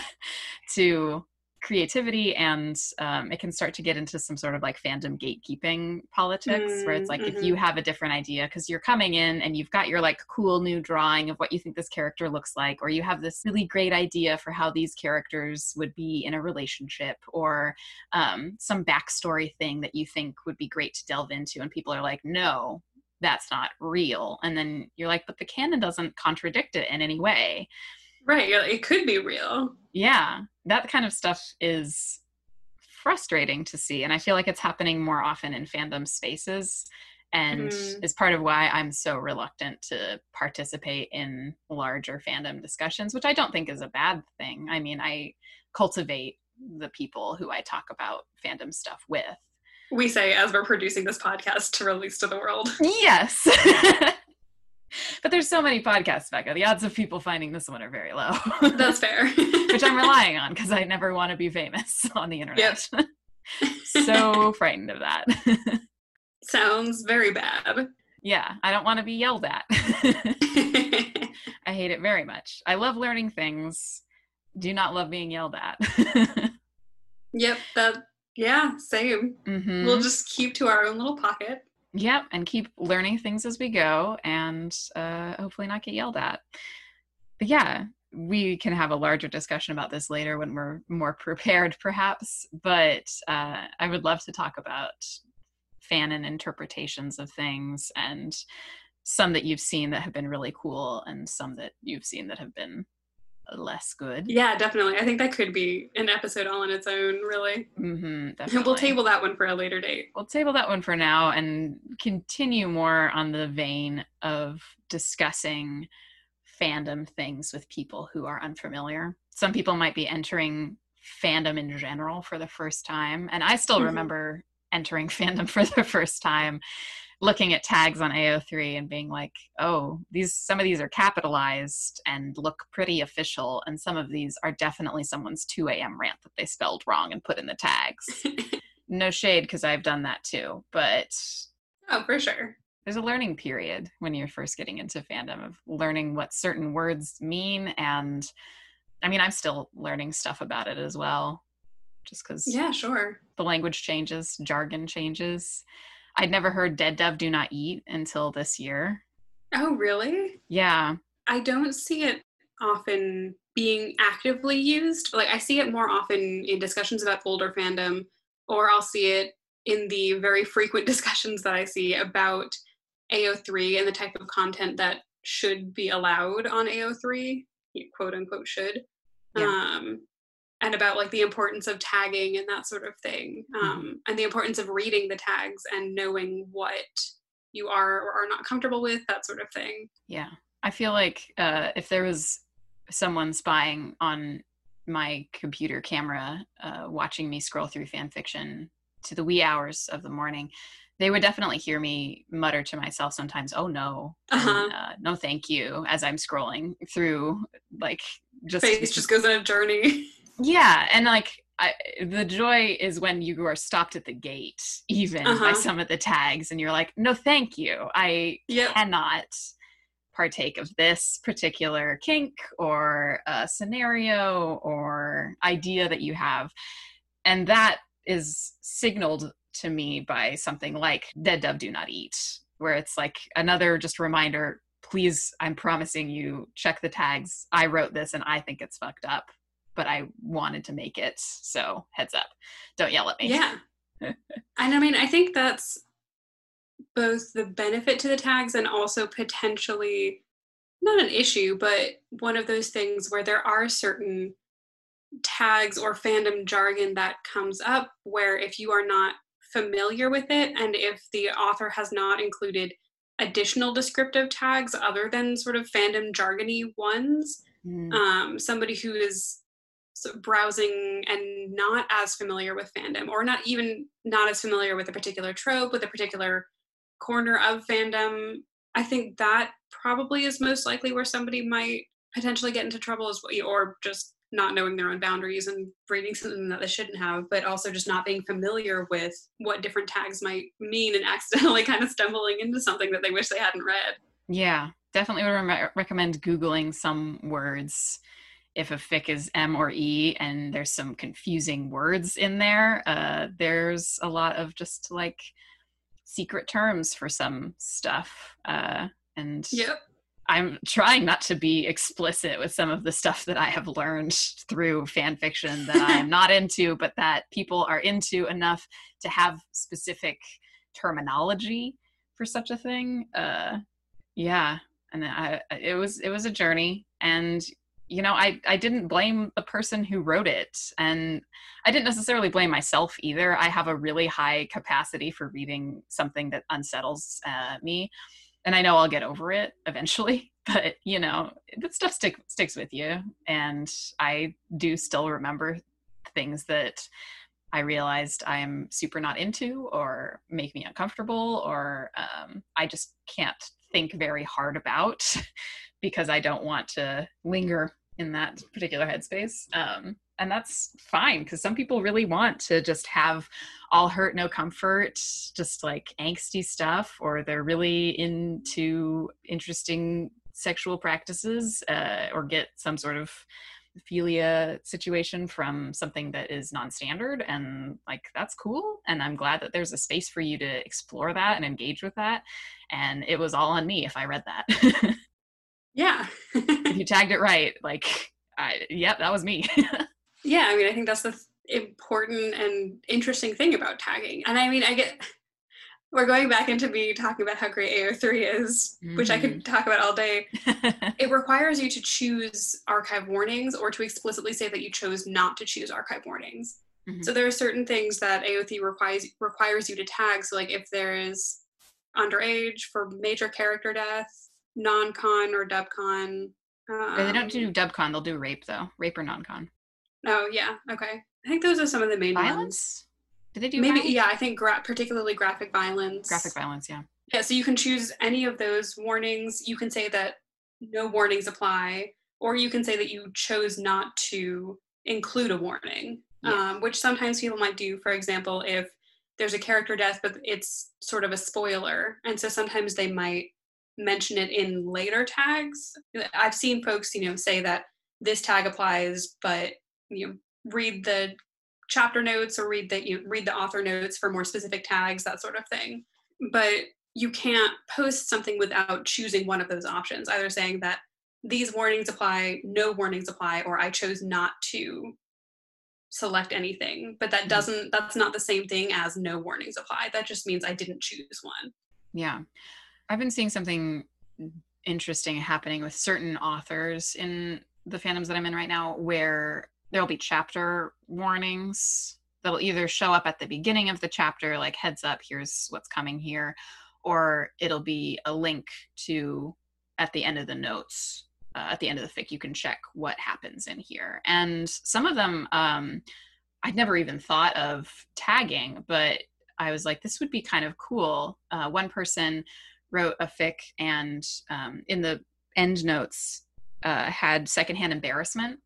to creativity and um, it can start to get into some sort of like fandom gatekeeping politics mm, where it's like mm-hmm. if you have a different idea because you're coming in and you've got your like cool new drawing of what you think this character looks like or you have this really great idea for how these characters would be in a relationship or um, some backstory thing that you think would be great to delve into and people are like no that's not real. And then you're like but the canon doesn't contradict it in any way. Right it could be real. Yeah that kind of stuff is frustrating to see and i feel like it's happening more often in fandom spaces and mm. is part of why i'm so reluctant to participate in larger fandom discussions which i don't think is a bad thing. I mean i cultivate the people who i talk about fandom stuff with. We say as we're producing this podcast to release to the world. Yes but there's so many podcasts, Becca. The odds of people finding this one are very low. That's fair. Which I'm relying on because I never want to be famous on the internet. Yep. so frightened of that. Sounds very bad. Yeah, I don't want to be yelled at. I hate it very much. I love learning things. Do not love being yelled at. yep, that yeah, same. Mm-hmm. We'll just keep to our own little pocket. Yep, and keep learning things as we go and uh, hopefully not get yelled at. But yeah, we can have a larger discussion about this later when we're more prepared, perhaps. But uh, I would love to talk about fanon interpretations of things and some that you've seen that have been really cool and some that you've seen that have been less good. Yeah, definitely. I think that could be an episode all on its own, really. Mm-hmm, we'll table that one for a later date. We'll table that one for now and continue more on the vein of discussing fandom things with people who are unfamiliar. Some people might be entering fandom in general for the first time. And I still mm-hmm. remember entering fandom for the first time looking at tags on AO3 and being like, oh, these some of these are capitalized and look pretty official, and some of these are definitely someone's 2 a.m. rant that they spelled wrong and put in the tags. no shade because I've done that too, but oh, for sure. There's a learning period when you're first getting into fandom of learning what certain words mean, and I mean, I'm still learning stuff about it as well, just because. Yeah, sure. The language changes, jargon changes I'd never heard dead dove do not eat until this year. Oh, really? Yeah. I don't see it often being actively used. Like I see it more often in discussions about older fandom, or I'll see it in the very frequent discussions that I see about AO3 and the type of content that should be allowed on AO3, quote unquote should. Yeah. Um, and about like the importance of tagging and that sort of thing mm-hmm. um, mm-hmm. and the importance of reading the tags and knowing what you are or are not comfortable with that sort of thing yeah i feel like uh, if there was someone spying on my computer camera uh, watching me scroll through fan fiction to the wee hours of the morning they would definitely hear me mutter to myself sometimes oh no uh-huh. and, uh, no thank you as i'm scrolling through like just face just goes on a journey yeah and like I, the joy is when you are stopped at the gate even uh-huh. by some of the tags and you're like no thank you i yep. cannot partake of this particular kink or a scenario or idea that you have and that is signaled to me by something like dead dove do not eat where it's like another just reminder please i'm promising you check the tags i wrote this and i think it's fucked up but I wanted to make it. So heads up. Don't yell at me. Yeah. and I mean, I think that's both the benefit to the tags and also potentially not an issue, but one of those things where there are certain tags or fandom jargon that comes up where if you are not familiar with it and if the author has not included additional descriptive tags other than sort of fandom jargony ones, mm. um, somebody who is browsing and not as familiar with fandom or not even not as familiar with a particular trope with a particular corner of fandom i think that probably is most likely where somebody might potentially get into trouble as well or just not knowing their own boundaries and reading something that they shouldn't have but also just not being familiar with what different tags might mean and accidentally kind of stumbling into something that they wish they hadn't read. Yeah definitely would re- recommend googling some words if a fic is M or E and there's some confusing words in there, uh, there's a lot of just like secret terms for some stuff. Uh, and Yep. I'm trying not to be explicit with some of the stuff that I have learned through fan fiction that I'm not into, but that people are into enough to have specific terminology for such a thing. Uh, yeah, and I, it was it was a journey, and you know, I I didn't blame the person who wrote it, and I didn't necessarily blame myself either. I have a really high capacity for reading something that unsettles uh, me and I know I'll get over it eventually, but you know, that stuff stick, sticks with you. And I do still remember things that I realized I'm super not into or make me uncomfortable or um, I just can't think very hard about because I don't want to linger in that particular headspace. Um, and that's fine because some people really want to just have all hurt no comfort just like angsty stuff or they're really into interesting sexual practices uh, or get some sort of philia situation from something that is non-standard and like that's cool and i'm glad that there's a space for you to explore that and engage with that and it was all on me if i read that yeah you tagged it right like I, yep that was me yeah i mean i think that's the important and interesting thing about tagging and i mean i get we're going back into me talking about how great AO3 is, mm-hmm. which I could mm-hmm. talk about all day. it requires you to choose archive warnings or to explicitly say that you chose not to choose archive warnings. Mm-hmm. So there are certain things that AO3 requires requires you to tag. So like if there is underage for major character death, non-con or dubcon. Um, they don't do dubcon; they'll do rape though, rape or non-con. Oh yeah, okay. I think those are some of the main Violence? ones. Did they do maybe? violence? Yeah, I think gra- particularly graphic violence. Graphic violence, yeah. Yeah, so you can choose any of those warnings. You can say that no warnings apply, or you can say that you chose not to include a warning, yeah. um, which sometimes people might do. For example, if there's a character death, but it's sort of a spoiler, and so sometimes they might mention it in later tags. I've seen folks, you know, say that this tag applies, but you know, read the chapter notes or read the you read the author notes for more specific tags that sort of thing. But you can't post something without choosing one of those options either saying that these warnings apply no warnings apply or i chose not to select anything. But that mm-hmm. doesn't that's not the same thing as no warnings apply. That just means i didn't choose one. Yeah i've been seeing something interesting happening with certain authors in the fandoms that i'm in right now where there'll be chapter warnings that'll either show up at the beginning of the chapter like heads up here's what's coming here or it'll be a link to at the end of the notes uh, at the end of the fic you can check what happens in here. And some of them um, i'd never even thought of tagging but i was like this would be kind of cool. Uh, one person wrote a fic and um, in the end notes uh, had secondhand embarrassment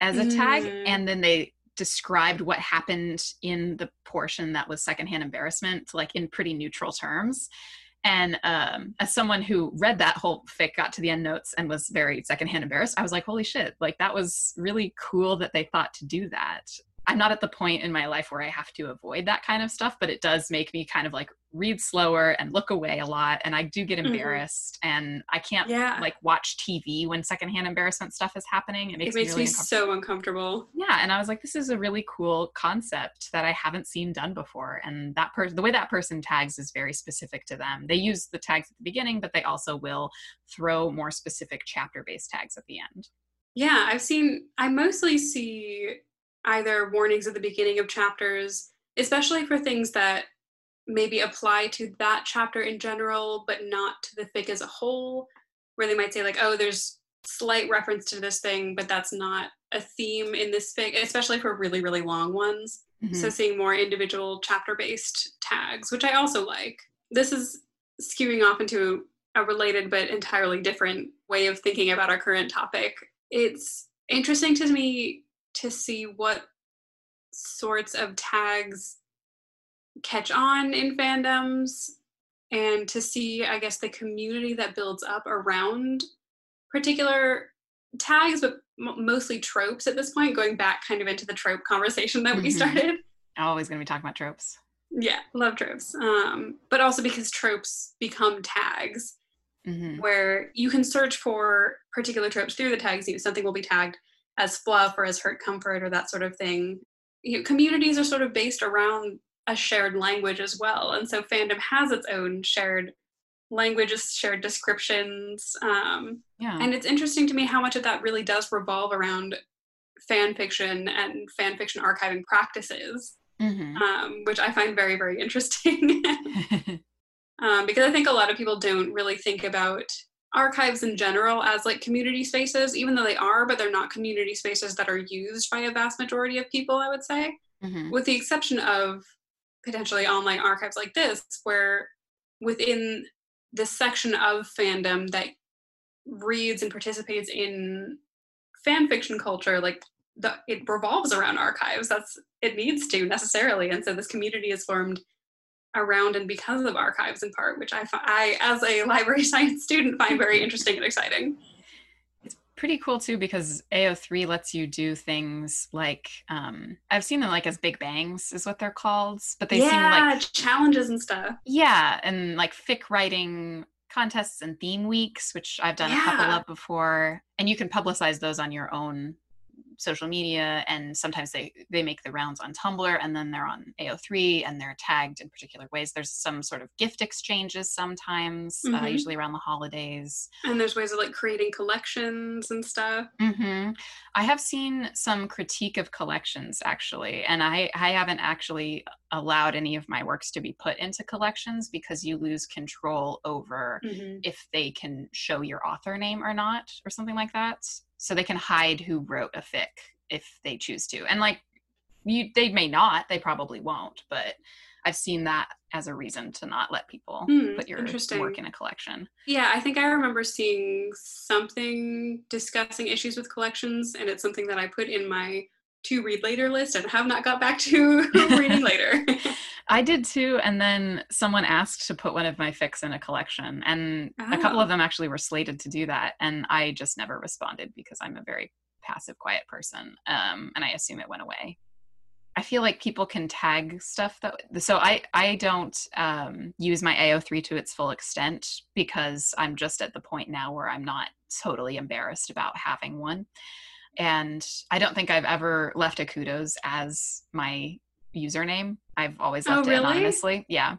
as a tag mm. and then they described what happened in the portion that was secondhand embarrassment like in pretty neutral terms and um, as someone who read that whole fic got to the end notes and was very secondhand embarrassed i was like holy shit like that was really cool that they thought to do that I'm not at the point in my life where I have to avoid that kind of stuff, but it does make me kind of like read slower and look away a lot. And I do get mm-hmm. embarrassed mm-hmm. and I can't yeah. like watch TV when secondhand embarrassment stuff is happening. It makes, it makes me, really me so uncomfortable. Yeah. And I was like, this is a really cool concept that I haven't seen done before. And that person, the way that person tags is very specific to them. They use the tags at the beginning, but they also will throw more specific chapter based tags at the end. Yeah, I've seen, I mostly see either warnings at the beginning of chapters, especially for things that maybe apply to that chapter in general, but not to the fic as a whole, where they might say, like, oh, there's slight reference to this thing, but that's not a theme in this fic, especially for really, really long ones. Mm-hmm. So seeing more individual chapter based tags, which I also like. This is skewing off into a related but entirely different way of thinking about our current topic. It's interesting to me to see what sorts of tags catch on in fandoms and to see i guess the community that builds up around particular tags, but m- mostly tropes at this point, going back kind of into the trope conversation that we Mhm. started. Always going to be talking about tropes. Yeah, love tropes. Um, but also because tropes become tags hmm where you can search for particular tropes through the tags. You know, something will be tagged as fluff or as hurt comfort or that sort of thing. You know, communities are sort of based around a shared language as well, and so fandom has its own shared languages, shared descriptions. Um, Yeah. and it's interesting to me how much of that really does revolve around fan fiction and fan fiction archiving practices, hmm um, which I find very, very interesting. um, because I think a lot of people don't really think about archives in general as like community spaces, even though they are, but they're not community spaces that are used by a vast majority of people, I would say, hmm with the exception of potentially online archives like this, where within the section of fandom that reads and participates in fan fiction culture, like the, it revolves around archives. That's it needs to necessarily, and so this community is formed around and because of archives in part, which I, I as a library science student find very interesting and exciting. It's pretty cool too because AO3 lets you do things like um, I've seen them like as Big Bangs is what they're called, but they seem like challenges and stuff. yeah, and like fic writing contests and theme weeks, which I've done a couple of before, and you can publicize those on your own social media and sometimes they they make the rounds on tumblr and then they're on ao3 and they're tagged in particular ways there's some sort of gift exchanges sometimes uh, Mhm. usually around the holidays And there's ways of like creating collections and stuff. hmm I have seen some critique of collections actually, and I, I haven't actually allowed any of my works to be put into collections because you lose control over Mhm. if they can show your author name or not, or something like that. So they can hide who wrote a fic if they choose to, and like you, they may not, they probably won't, but I've seen that as a reason to not let people Hmm, put your work in a collection. Yeah, I think I remember seeing something discussing issues with collections, and it's something that I put in my to read later list and have not got back to reading later. I did too, and then someone asked to put one of my fics in a collection, and a couple Oh. of them actually were slated to do that, and I just never responded because I'm a very passive, quiet person, um, and I assume it went away. I feel like people can tag stuff that so I I don't um, use my AO3 to its full extent because I'm just at the point now where I'm not totally embarrassed about having one, and I don't think I've ever left a kudos as my username. I've always Oh, left it really? anonymously. Yeah.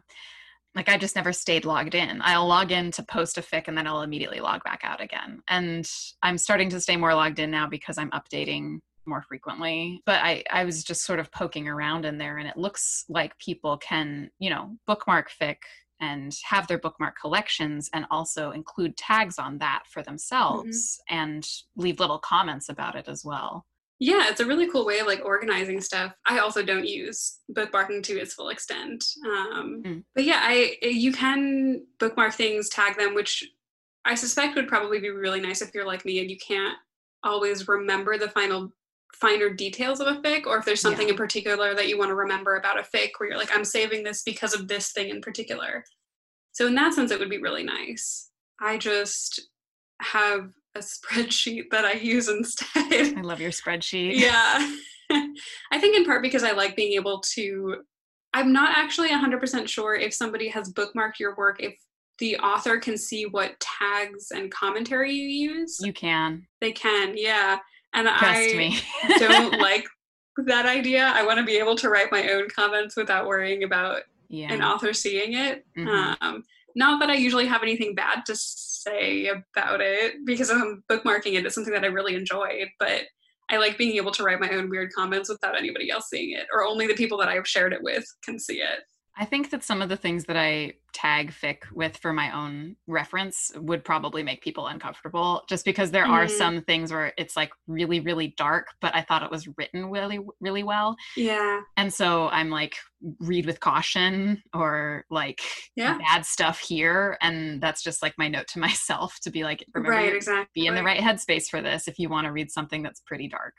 Like I just never stayed logged in. I'll log in to post a fic and then I'll immediately log back out again. And I'm starting to stay more logged in now because I'm updating more frequently. But I, I was just sort of poking around in there and it looks like people can, you know, bookmark fic and have their bookmark collections and also include tags on that for themselves mm-hmm. and leave little comments about it as well. Yeah, it's a really cool way of like organizing stuff. I also don't use bookmarking to its full extent. Um, Mm. But yeah, I you can bookmark things, tag them, which I suspect would probably be really nice if you're like me and you can't always remember the final finer details of a fic or if there's something Yeah. in particular that you want to remember about a fic where you're like i'm saving this because of this thing in particular so in that sense it would be really nice i just have a spreadsheet that i use instead I love your spreadsheet. yeah i think in part because i like being able to i'm not actually 100% sure if somebody has bookmarked your work if the author can see what tags and commentary you use You can. they can yeah and Trust i me. don't like that idea i want to be able to write my own comments without worrying about yeah. an author seeing it Mhm. um, not that i usually have anything bad to say about it because i'm bookmarking it it's something that i really enjoyed but i like being able to write my own weird comments without anybody else seeing it or only the people that i've shared it with can see it. I think that some of the things that I tag fic with for my own reference would probably make people uncomfortable just because there are Mhm. some things where it's like really, really dark, but I thought it was written really, really well. yeah And so I'm like, read with caution or like Yeah. bad stuff here. And that's just like my note to myself to be like, remember, right exactly be in the right headspace for this if you want to read something that's pretty dark.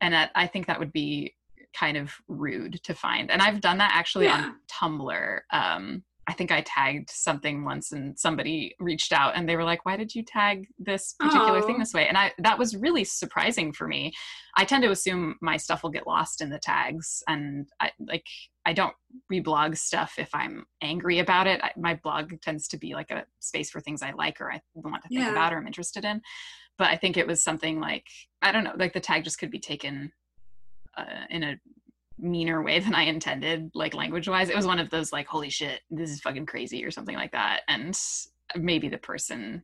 And that, I think that would be kind of rude to find. And I've done that actually Yeah. on Tumblr. Um, I think I tagged something once and somebody reached out and they were like, why did you tag this particular oh. thing this way? And I, that was really surprising for me. I tend to assume my stuff will get lost in the tags and I like, I don't reblog stuff if I'm angry about it. I, my blog tends to be like a space for things I like or I want to think yeah. about or I'm interested in. But I think it was something like, I don't know, like the tag just could be taken uh, in a meaner way than I intended, like language wise. It was one of those like, holy shit, this is fucking crazy or something like that. And maybe the person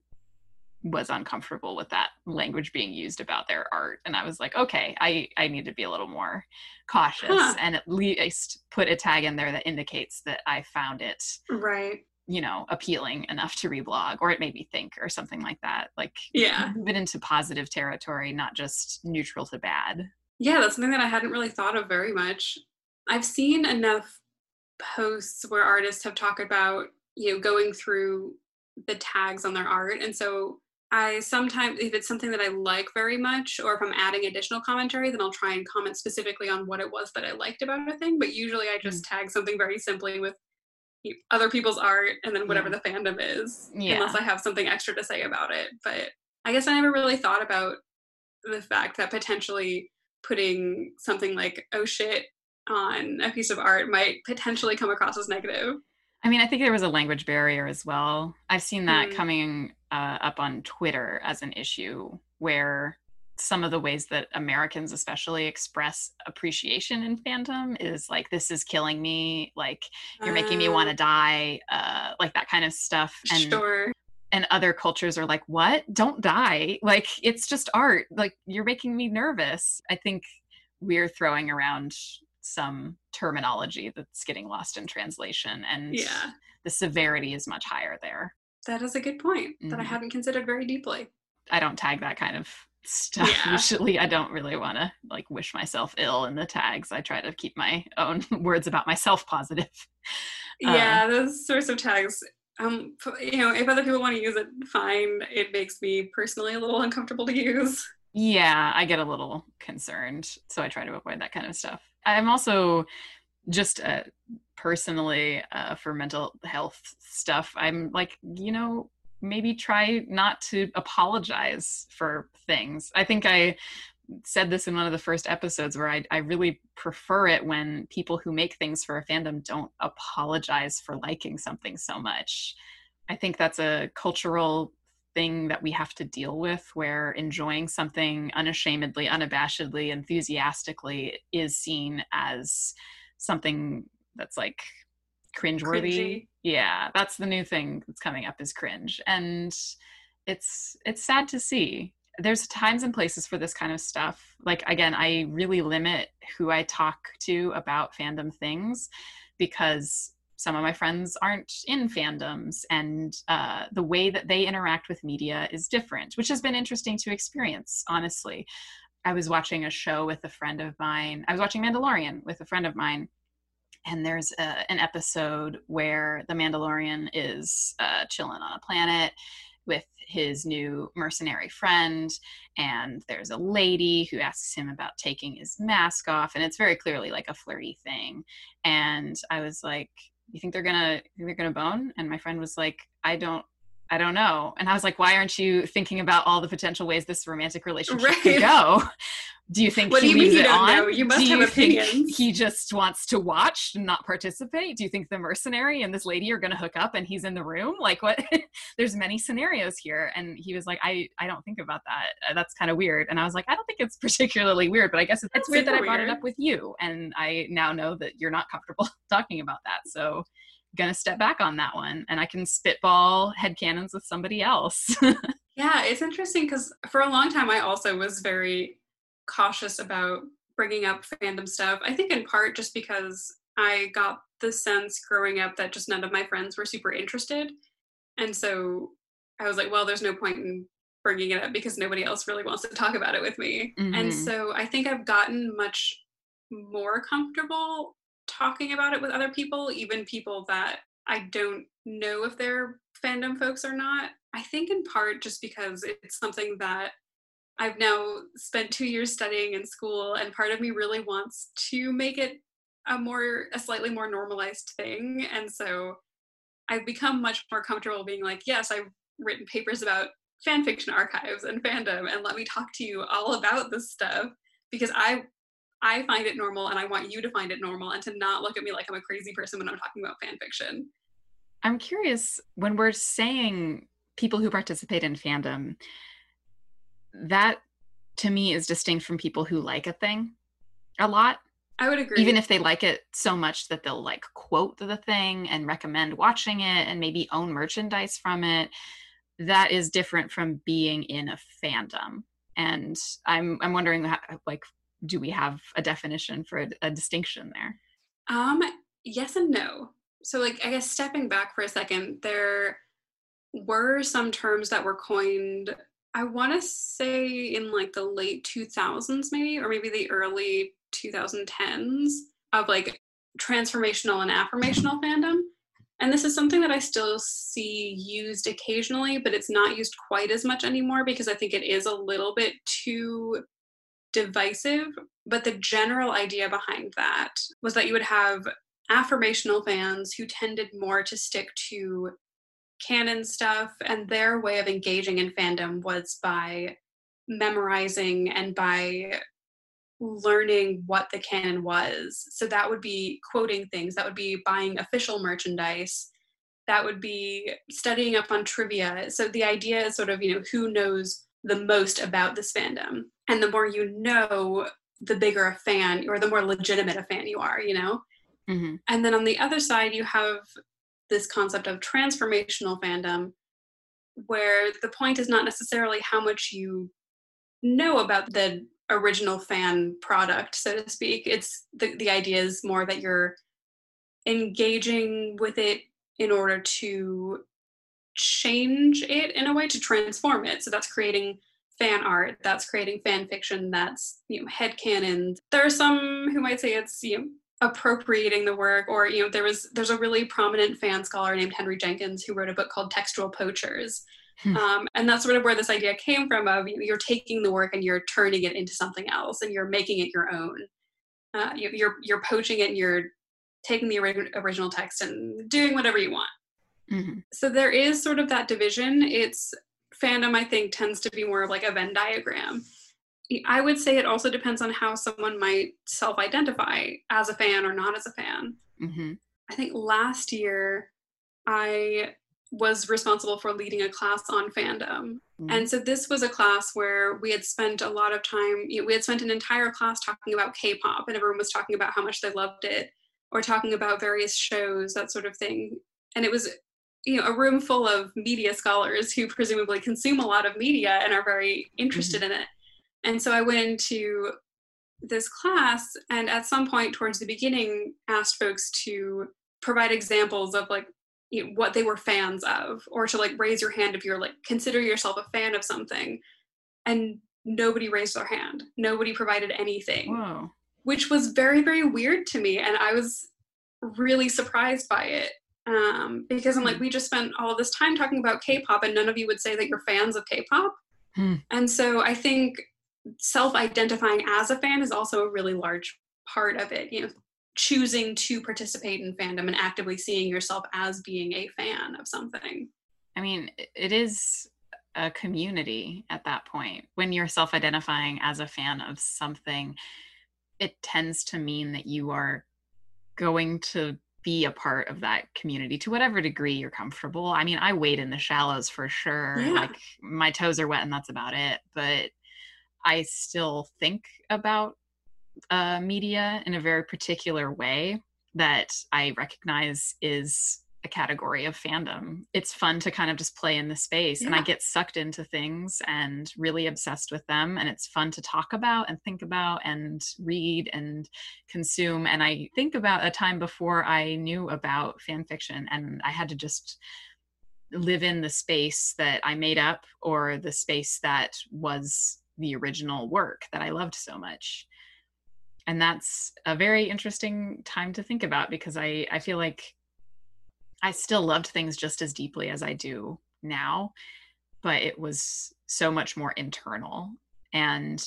was uncomfortable with that language being used about their art and i was like okay i i need to be a little more cautious huh. and at least put a tag in there that indicates that i found it right you know appealing enough to reblog or it made me think or something like that like yeah move it into positive territory not just neutral to bad yeah, that's something that I hadn't really thought of very much. I've seen enough posts where artists have talked about, you know, going through the tags on their art. And so I sometimes, if it's something that I like very much, or if I'm adding additional commentary, then I'll try and comment specifically on what it was that I liked about a thing. But usually I just mm. tag something very simply with other people's art and then whatever yeah. the fandom is, yeah. unless I have something extra to say about it. But I guess I never really thought about the fact that potentially putting something like oh shit on a piece of art might potentially come across as negative. I mean i think there was a language barrier as well. I've seen that mm. coming uh, up on twitter as an issue where some of the ways that americans especially express appreciation in fandom is like this is killing me. Like you're uh, making me want to uh. die uh, like that kind of stuff. And sure and other cultures are like what? Don't die. Like it's just art. Like you're making me nervous. I think we're throwing around some terminology that's getting lost in translation and yeah. the severity is much higher there. That is a good point mm-hmm. that i mm-hmm. haven't considered very deeply. I don't tag that kind of stuff yeah. usually. I don't really want to like wish myself ill in the tags. I try to keep my own words about myself positive. Yeah uh, those sorts of tags um, you know, if other people want to use it, fine. It makes me personally a little uncomfortable to use. Yeah, I get a little concerned, so I try to avoid that kind of stuff. I'm also just uh, personally uh, for mental health stuff. I'm like, you know, maybe try not to apologize for things. I think I said this in one of the first episodes where I, I really prefer it when people who make things for a fandom don't apologize for liking something so much. I think that's a cultural thing that we have to deal with where enjoying something unashamedly, unabashedly, enthusiastically is seen as something that's like cringeworthy. Cringy. Yeah, that's the new thing that's coming up is cringe. And it's it's sad to see there's times and places for this kind of stuff. Like again, I really limit who I talk to about fandom things because some of my friends aren't in fandoms and uh, the way that they interact with media is different which has been interesting to experience honestly i was watching a show with a friend of mine i was watching mandalorian with a friend of mine and there's a, an episode where the mandalorian is uh, chilling on a planet with his new mercenary friend and there's a lady who asks him about taking his mask off and it's very clearly like a flirty thing. And i was like you think they're gonna they're gonna bone? And my friend was like i don't I don't know. And I was like, why aren't you thinking about all the potential ways this romantic relationship right. could go? Do you think what he do you leaves mean it on? Know? You must do have opinions. he just wants to watch and not participate? Do you think the mercenary and this lady are going to hook up and he's in the room? Like what? There's many scenarios here. And he was like, I, I don't think about that. That's kind of weird. And I was like, I don't think it's particularly weird, but I guess it's, it's weird that I brought it up with you. And I now know that you're not comfortable talking about that. So gonna step back on that one and I can spitball head headcanons with somebody else. yeah, it's interesting because for a long time I also was very cautious about bringing up fandom stuff. I think in part just because I got the sense growing up that just none of my friends were super interested. And so I was like, well, there's no point in bringing it up because nobody else really wants to talk about it with me. Mm-hmm. And so I think I've gotten much more comfortable talking about it with other people, even people that I don't know if they're fandom folks or not. I think in part just because it's something that I've now spent two years studying in school, and part of me really wants to make it a more, a slightly more normalized thing. And so I've become much more comfortable being like, yes, I've written papers about fan fiction archives and fandom, and let me talk to you all about this stuff because I I find it normal and I want you to find it normal and to not look at me like I'm a crazy person when I'm talking about fan fiction. I'm curious when we're saying people who participate in fandom, that to me is distinct from people who like a thing a lot. I would agree. Even if they like it so much that they'll like quote the thing and recommend watching it and maybe own merchandise from it, that is different from being in a fandom. And I'm I'm wondering how, like do we have a definition for a, a distinction there? Um yes and no. So like I guess stepping back for a second, there were some terms that were coined I want to say in like the late 2000s maybe or maybe the early 2010s of like transformational and affirmational fandom. And this is something that I still see used occasionally, but it's not used quite as much anymore because I think it is a little bit too divisive. But the general idea behind that was that you would have affirmational fans who tended more to stick to canon stuff, and their way of engaging in fandom was by memorizing and by learning what the canon was. So that would be quoting things, that would be buying official merchandise, that would be studying up on trivia. So the idea is sort of, you know, who knows the most about this fandom. And the more you know, the bigger a fan or the more legitimate a fan you are, you know? Mm-hmm. And then on the other side, you have this concept of transformational fandom, where the point is not necessarily how much you know about the original fan product, so to speak. It's the, the idea is more that you're engaging with it in order to change it in a way to transform it. So that's creating fan art, that's creating fan fiction, that's you know head canon. There are some who might say it's you know appropriating the work or you know there was there's a really prominent fan scholar named henry jenkins who wrote a book called textual poachers Hmm. Um, and that's sort of where this idea came from of you're taking the work and you're turning it into something else and you're making it your own. Uh, you, you're you're poaching it and you're taking the original text and doing whatever you want. Mm-hmm. So there is sort of that division. It's fandom, I think, tends to be more of like a Venn diagram. I would say it also depends on how someone might self identify as a fan or not as a fan. Mm-hmm. I think last year I was responsible for leading a class on fandom. Mm-hmm. And so this was a class where we had spent a lot of time, you know, we had spent an entire class talking about K pop, and everyone was talking about how much they loved it, or talking about various shows, that sort of thing. And it was, you know, a room full of media scholars who presumably consume a lot of media and are very interested mm-hmm. in it. And so I went into this class, and at some point towards the beginning, asked folks to provide examples of like you know, what they were fans of or to like raise your hand if you're like consider yourself a fan of something. And nobody raised their hand. Nobody provided anything which was very very weird to me. And i was really surprised by it um, because i'm like hmm. we just spent all this time talking about k-pop and none of you would say that you're fans of k-pop hmm. and so i think self-identifying as a fan is also a really large part of it you know choosing to participate in fandom and actively seeing yourself as being a fan of something. I mean, it is a community at that point. When you're self identifying as a fan of something, it tends to mean that you are going to be a part of that community to whatever degree you're comfortable. I mean, I wade in the shallows for sure. Yeah. Like my toes are wet and that's about it. But I still think about uh, media in a very particular way that I recognize is a category of fandom. It's fun to kind of just play in the space yeah. and I get sucked into things and really obsessed with them and it's fun to talk about and think about and read and consume and I think about a time before I knew about fan fiction and I had to just live in the space that I made up or the space that was the original work that I loved so much and that's a very interesting time to think about because I, I feel like I still loved things just as deeply as I do now, but it was so much more internal. And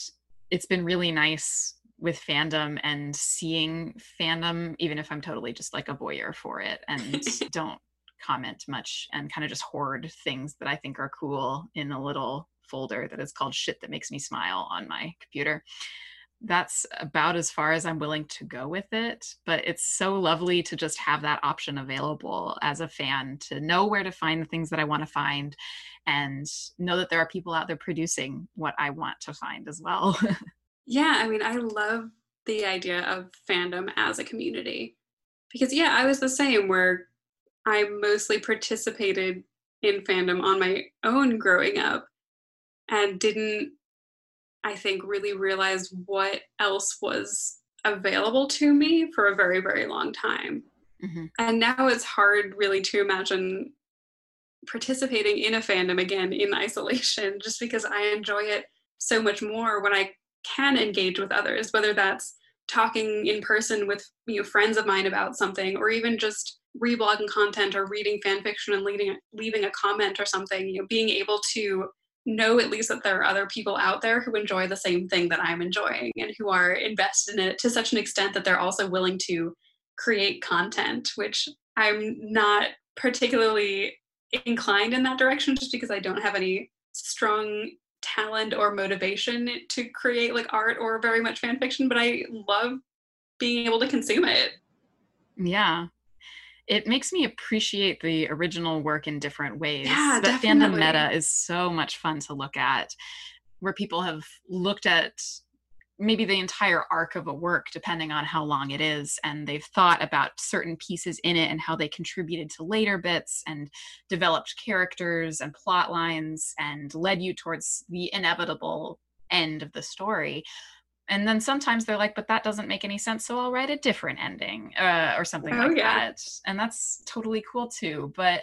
it's been really nice with fandom and seeing fandom, even if I'm totally just like a voyeur for it and don't comment much and kind of just hoard things that I think are cool in a little folder that is called shit that makes me smile on my computer. That's about as far as I'm willing to go with it. But it's so lovely to just have that option available as a fan to know where to find the things that I want to find and know that there are people out there producing what I want to find as well. yeah, I mean, I love the idea of fandom as a community because, yeah, I was the same where I mostly participated in fandom on my own growing up and didn't, I think, really realized what else was available to me for a very, very long time. Mm-hmm. And now it's hard really to imagine participating in a fandom again in isolation just because I enjoy it so much more when I can engage with others, whether that's talking in person with you know friends of mine about something or even just reblogging content or reading fan fiction and leaving leaving a comment or something you know being able to know at least that there are other people out there who enjoy the same thing that I'm enjoying and who are invested in it to such an extent that they're also willing to create content, which I'm not particularly inclined in that direction just because I don't have any strong talent or motivation to create like art or very much fan fiction, but I love being able to consume it. Yeah it makes me appreciate the original work in different ways. Yeah, that definitely. fandom meta is so much fun to look at, where people have looked at maybe the entire arc of a work, depending on how long it is, and they've thought about certain pieces in it and how they contributed to later bits and developed characters and plot lines and led you towards the inevitable end of the story and then sometimes they're like but that doesn't make any sense so i'll write a different ending uh, or something oh, like yeah. that and that's totally cool too but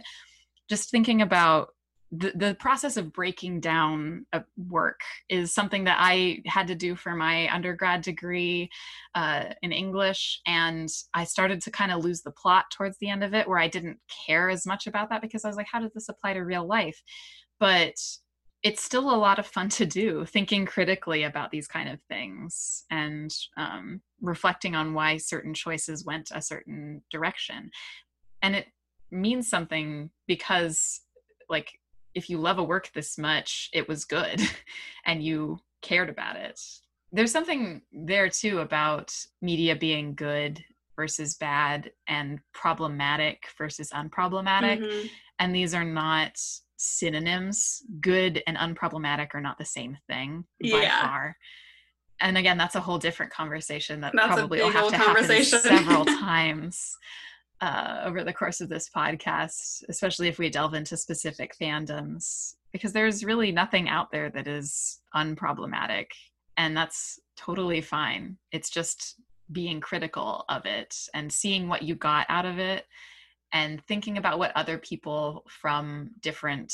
just thinking about the, the process of breaking down a work is something that I had to do for my undergrad degree uh, in English. And I started to kind of lose the plot towards the end of it, where I didn't care as much about that because I was like, how does this apply to real life? But it's still a lot of fun to do thinking critically about these kind of things and um, reflecting on why certain choices went a certain direction. And it means something because like if you love a work this much it was good and you cared about it. There's something there too about media being good versus bad and problematic versus unproblematic. Mm-hmm. and these are not synonyms. Good and unproblematic are not the same thing by yeah. far. And again, that's a whole different conversation that that's probably will have to happen several times uh, over the course of this podcast, especially if we delve into specific fandoms, because there's really nothing out there that is unproblematic. And that's totally fine. It's just being critical of it and seeing what you got out of it and thinking about what other people from different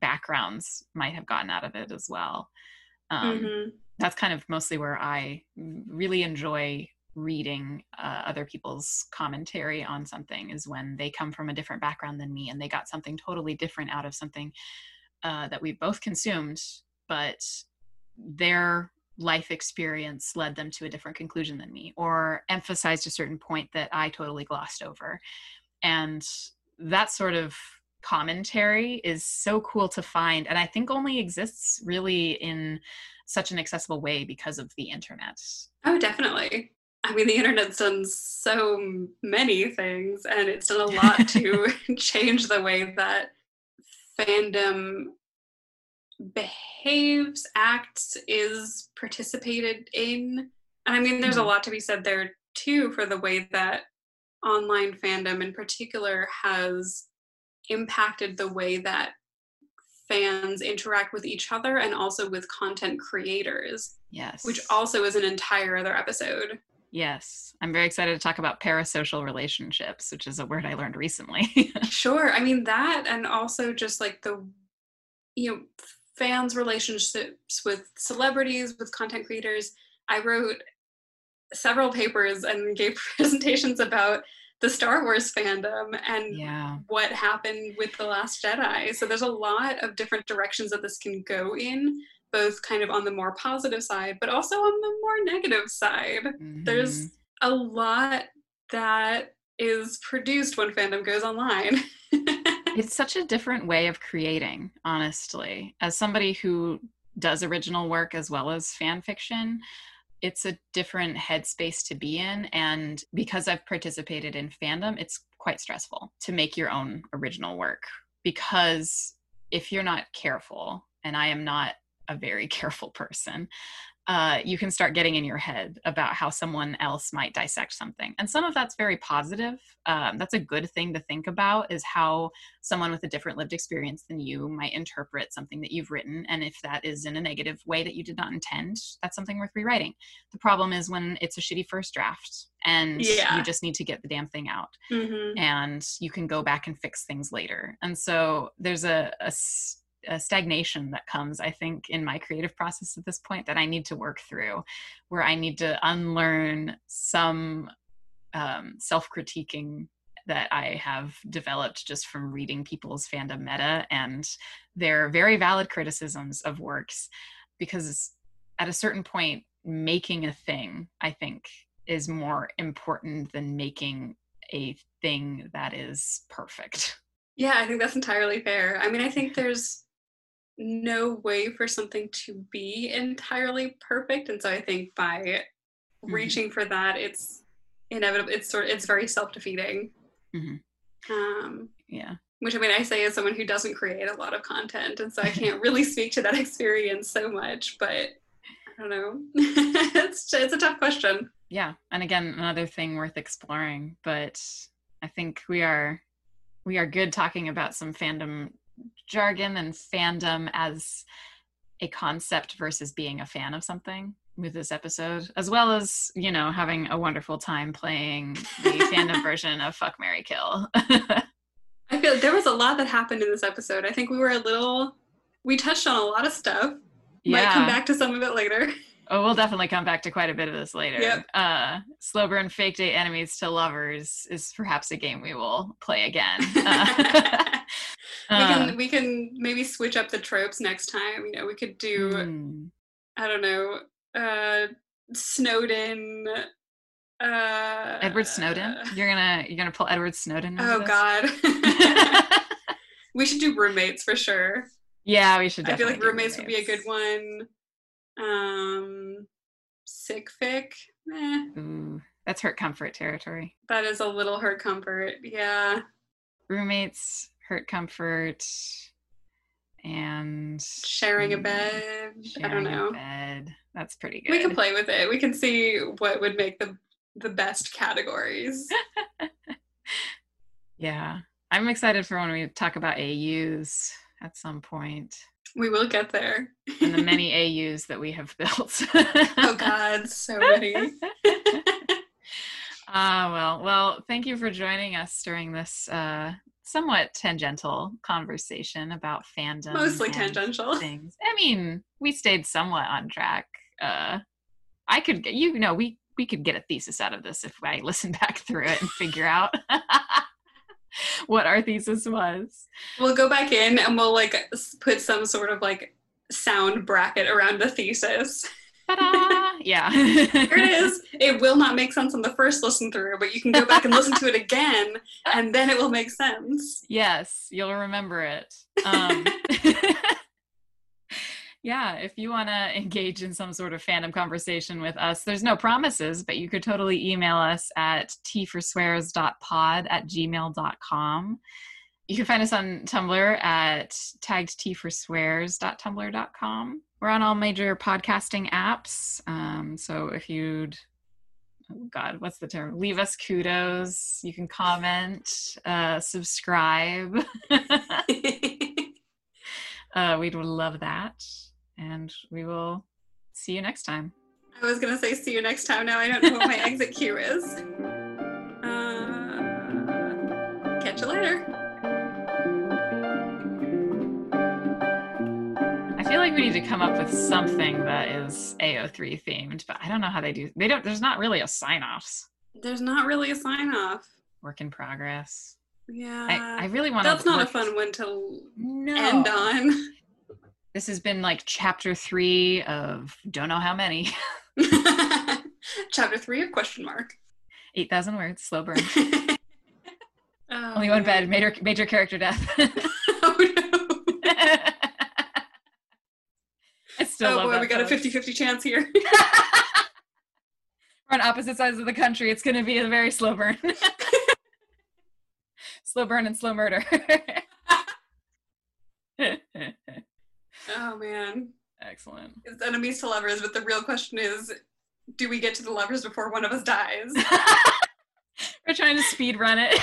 backgrounds might have gotten out of it as well. Um, mm-hmm. That's kind of mostly where I really enjoy reading uh, other people's commentary on something is when they come from a different background than me and they got something totally different out of something uh, that we both consumed, but their life experience led them to a different conclusion than me or emphasized a certain point that I totally glossed over and that sort of commentary is so cool to find and i think only exists really in such an accessible way because of the internet. Oh definitely. I mean the internet's done so many things and it's done a lot to change the way that fandom behaves acts is participated in. And i mean there's mm-hmm. a lot to be said there too for the way that online fandom in particular has impacted the way that fans interact with each other and also with content creators. Yes. Which also is an entire other episode. Yes. I'm very excited to talk about parasocial relationships, which is a word I learned recently. sure. I mean, that and also just like the, you know, fans' relationships with celebrities, with content creators. I wrote several papers and gave presentations about the Star Wars fandom and yeah. what happened with The Last Jedi. So there's a lot of different directions that this can go in, both kind of on the more positive side, but also on the more negative side. Mm-hmm. There's a lot that is produced when fandom goes online. it's such a different way of creating, honestly. As somebody who does original work as well as fan fiction, it's a different headspace to be in. And because I've participated in fandom, it's quite stressful to make your own original work because if you're not careful, and I am not a very careful person, uh, you can start getting in your head about how someone else might dissect something. And some of that's very positive. Um, that's a good thing to think about is how someone with a different lived experience than you might interpret something that you've written. And if that is in a negative way that you did not intend, that's something worth rewriting. The problem is when it's a shitty first draft and yeah. you just need to get the damn thing out mm-hmm. and you can go back and fix things later. And so there's a, a a stagnation that comes i think in my creative process at this point that i need to work through where i need to unlearn some um, self-critiquing that i have developed just from reading people's fandom meta and their very valid criticisms of works because at a certain point making a thing i think is more important than making a thing that is perfect yeah, I think that's entirely fair. I mean, I think there's no way for something to be entirely perfect and so i think by mm-hmm. reaching for that it's inevitable it's sort of it's very self-defeating mm-hmm. um yeah which i mean i say as someone who doesn't create a lot of content and so i can't really speak to that experience so much but i don't know it's it's a tough question yeah and again another thing worth exploring but i think we are we are good talking about some fandom jargon and fandom as a concept versus being a fan of something with this episode, as well as, you know, having a wonderful time playing the fandom version of Fuck Mary Kill. I feel there was a lot that happened in this episode. I think we were a little we touched on a lot of stuff. Yeah. Might come back to some of it later. Oh, we'll definitely come back to quite a bit of this later. Yep. Uh, Slow burn fake date enemies to lovers is perhaps a game we will play again. Uh, we can uh, we can maybe switch up the tropes next time. You know, we could do mm. I don't know, uh snowed in uh Edward Snowden? You're gonna you're gonna pull Edward Snowden. Oh this? God. we should do roommates for sure. Yeah, we should. I feel like roommates, roommates, would be a good one. Um, sick fic. Eh. Ooh, that's hurt comfort territory. That is a little hurt comfort. Yeah. Roommates, hurt comfort, and sharing a mm, bed. I don't know. bed. That's pretty good. We can play with it. We can see what would make the the best categories. yeah. I'm excited for when we talk about AUs at some point. We will get there. and the many AUs that we have built. oh God, so many. Ah, uh, well, well, thank you for joining us during this uh, somewhat tangential conversation about fandom. Mostly tangential things. I mean, we stayed somewhat on track. Uh, I could, you know, we we could get a thesis out of this if I listen back through it and figure out what our thesis was. We'll go back in and we'll like put some sort of like sound bracket around the thesis. Ta-da! Yeah. Here it is. It will not make sense on the first listen through, but you can go back and listen to it again, and then it will make sense. Yes, you'll remember it. Um, yeah, if you want to engage in some sort of fandom conversation with us, there's no promises, but you could totally email us at tforswears.pod at gmail.com. You can find us on Tumblr at taggedtforswears.tumblr.com. We're on all major podcasting apps. Um, so if you'd, oh God, what's the term? Leave us kudos. You can comment, uh, subscribe. uh, we'd love that and we will see you next time. I was going to say see you next time. Now I don't know what my exit cue is. Uh, catch you later. Like we need to come up with something that is AO3 themed, but I don't know how they do. They don't. There's not really a sign offs. There's not really a sign off. Work in progress. Yeah. I, I really want to. That's not a fun one to no. end on. This has been like chapter three of don't know how many. chapter three of question mark. 8,000 words, slow burn. Oh, Only one bed, major major character death. oh no. I still oh boy, we got a 50-50 chance here. We're on opposite sides of the country. It's going to be a very slow burn. slow burn and slow murder. oh man. Excellent. It's enemies to lovers, but the real question is do we get to the lovers before one of us dies? We're trying to speed run it.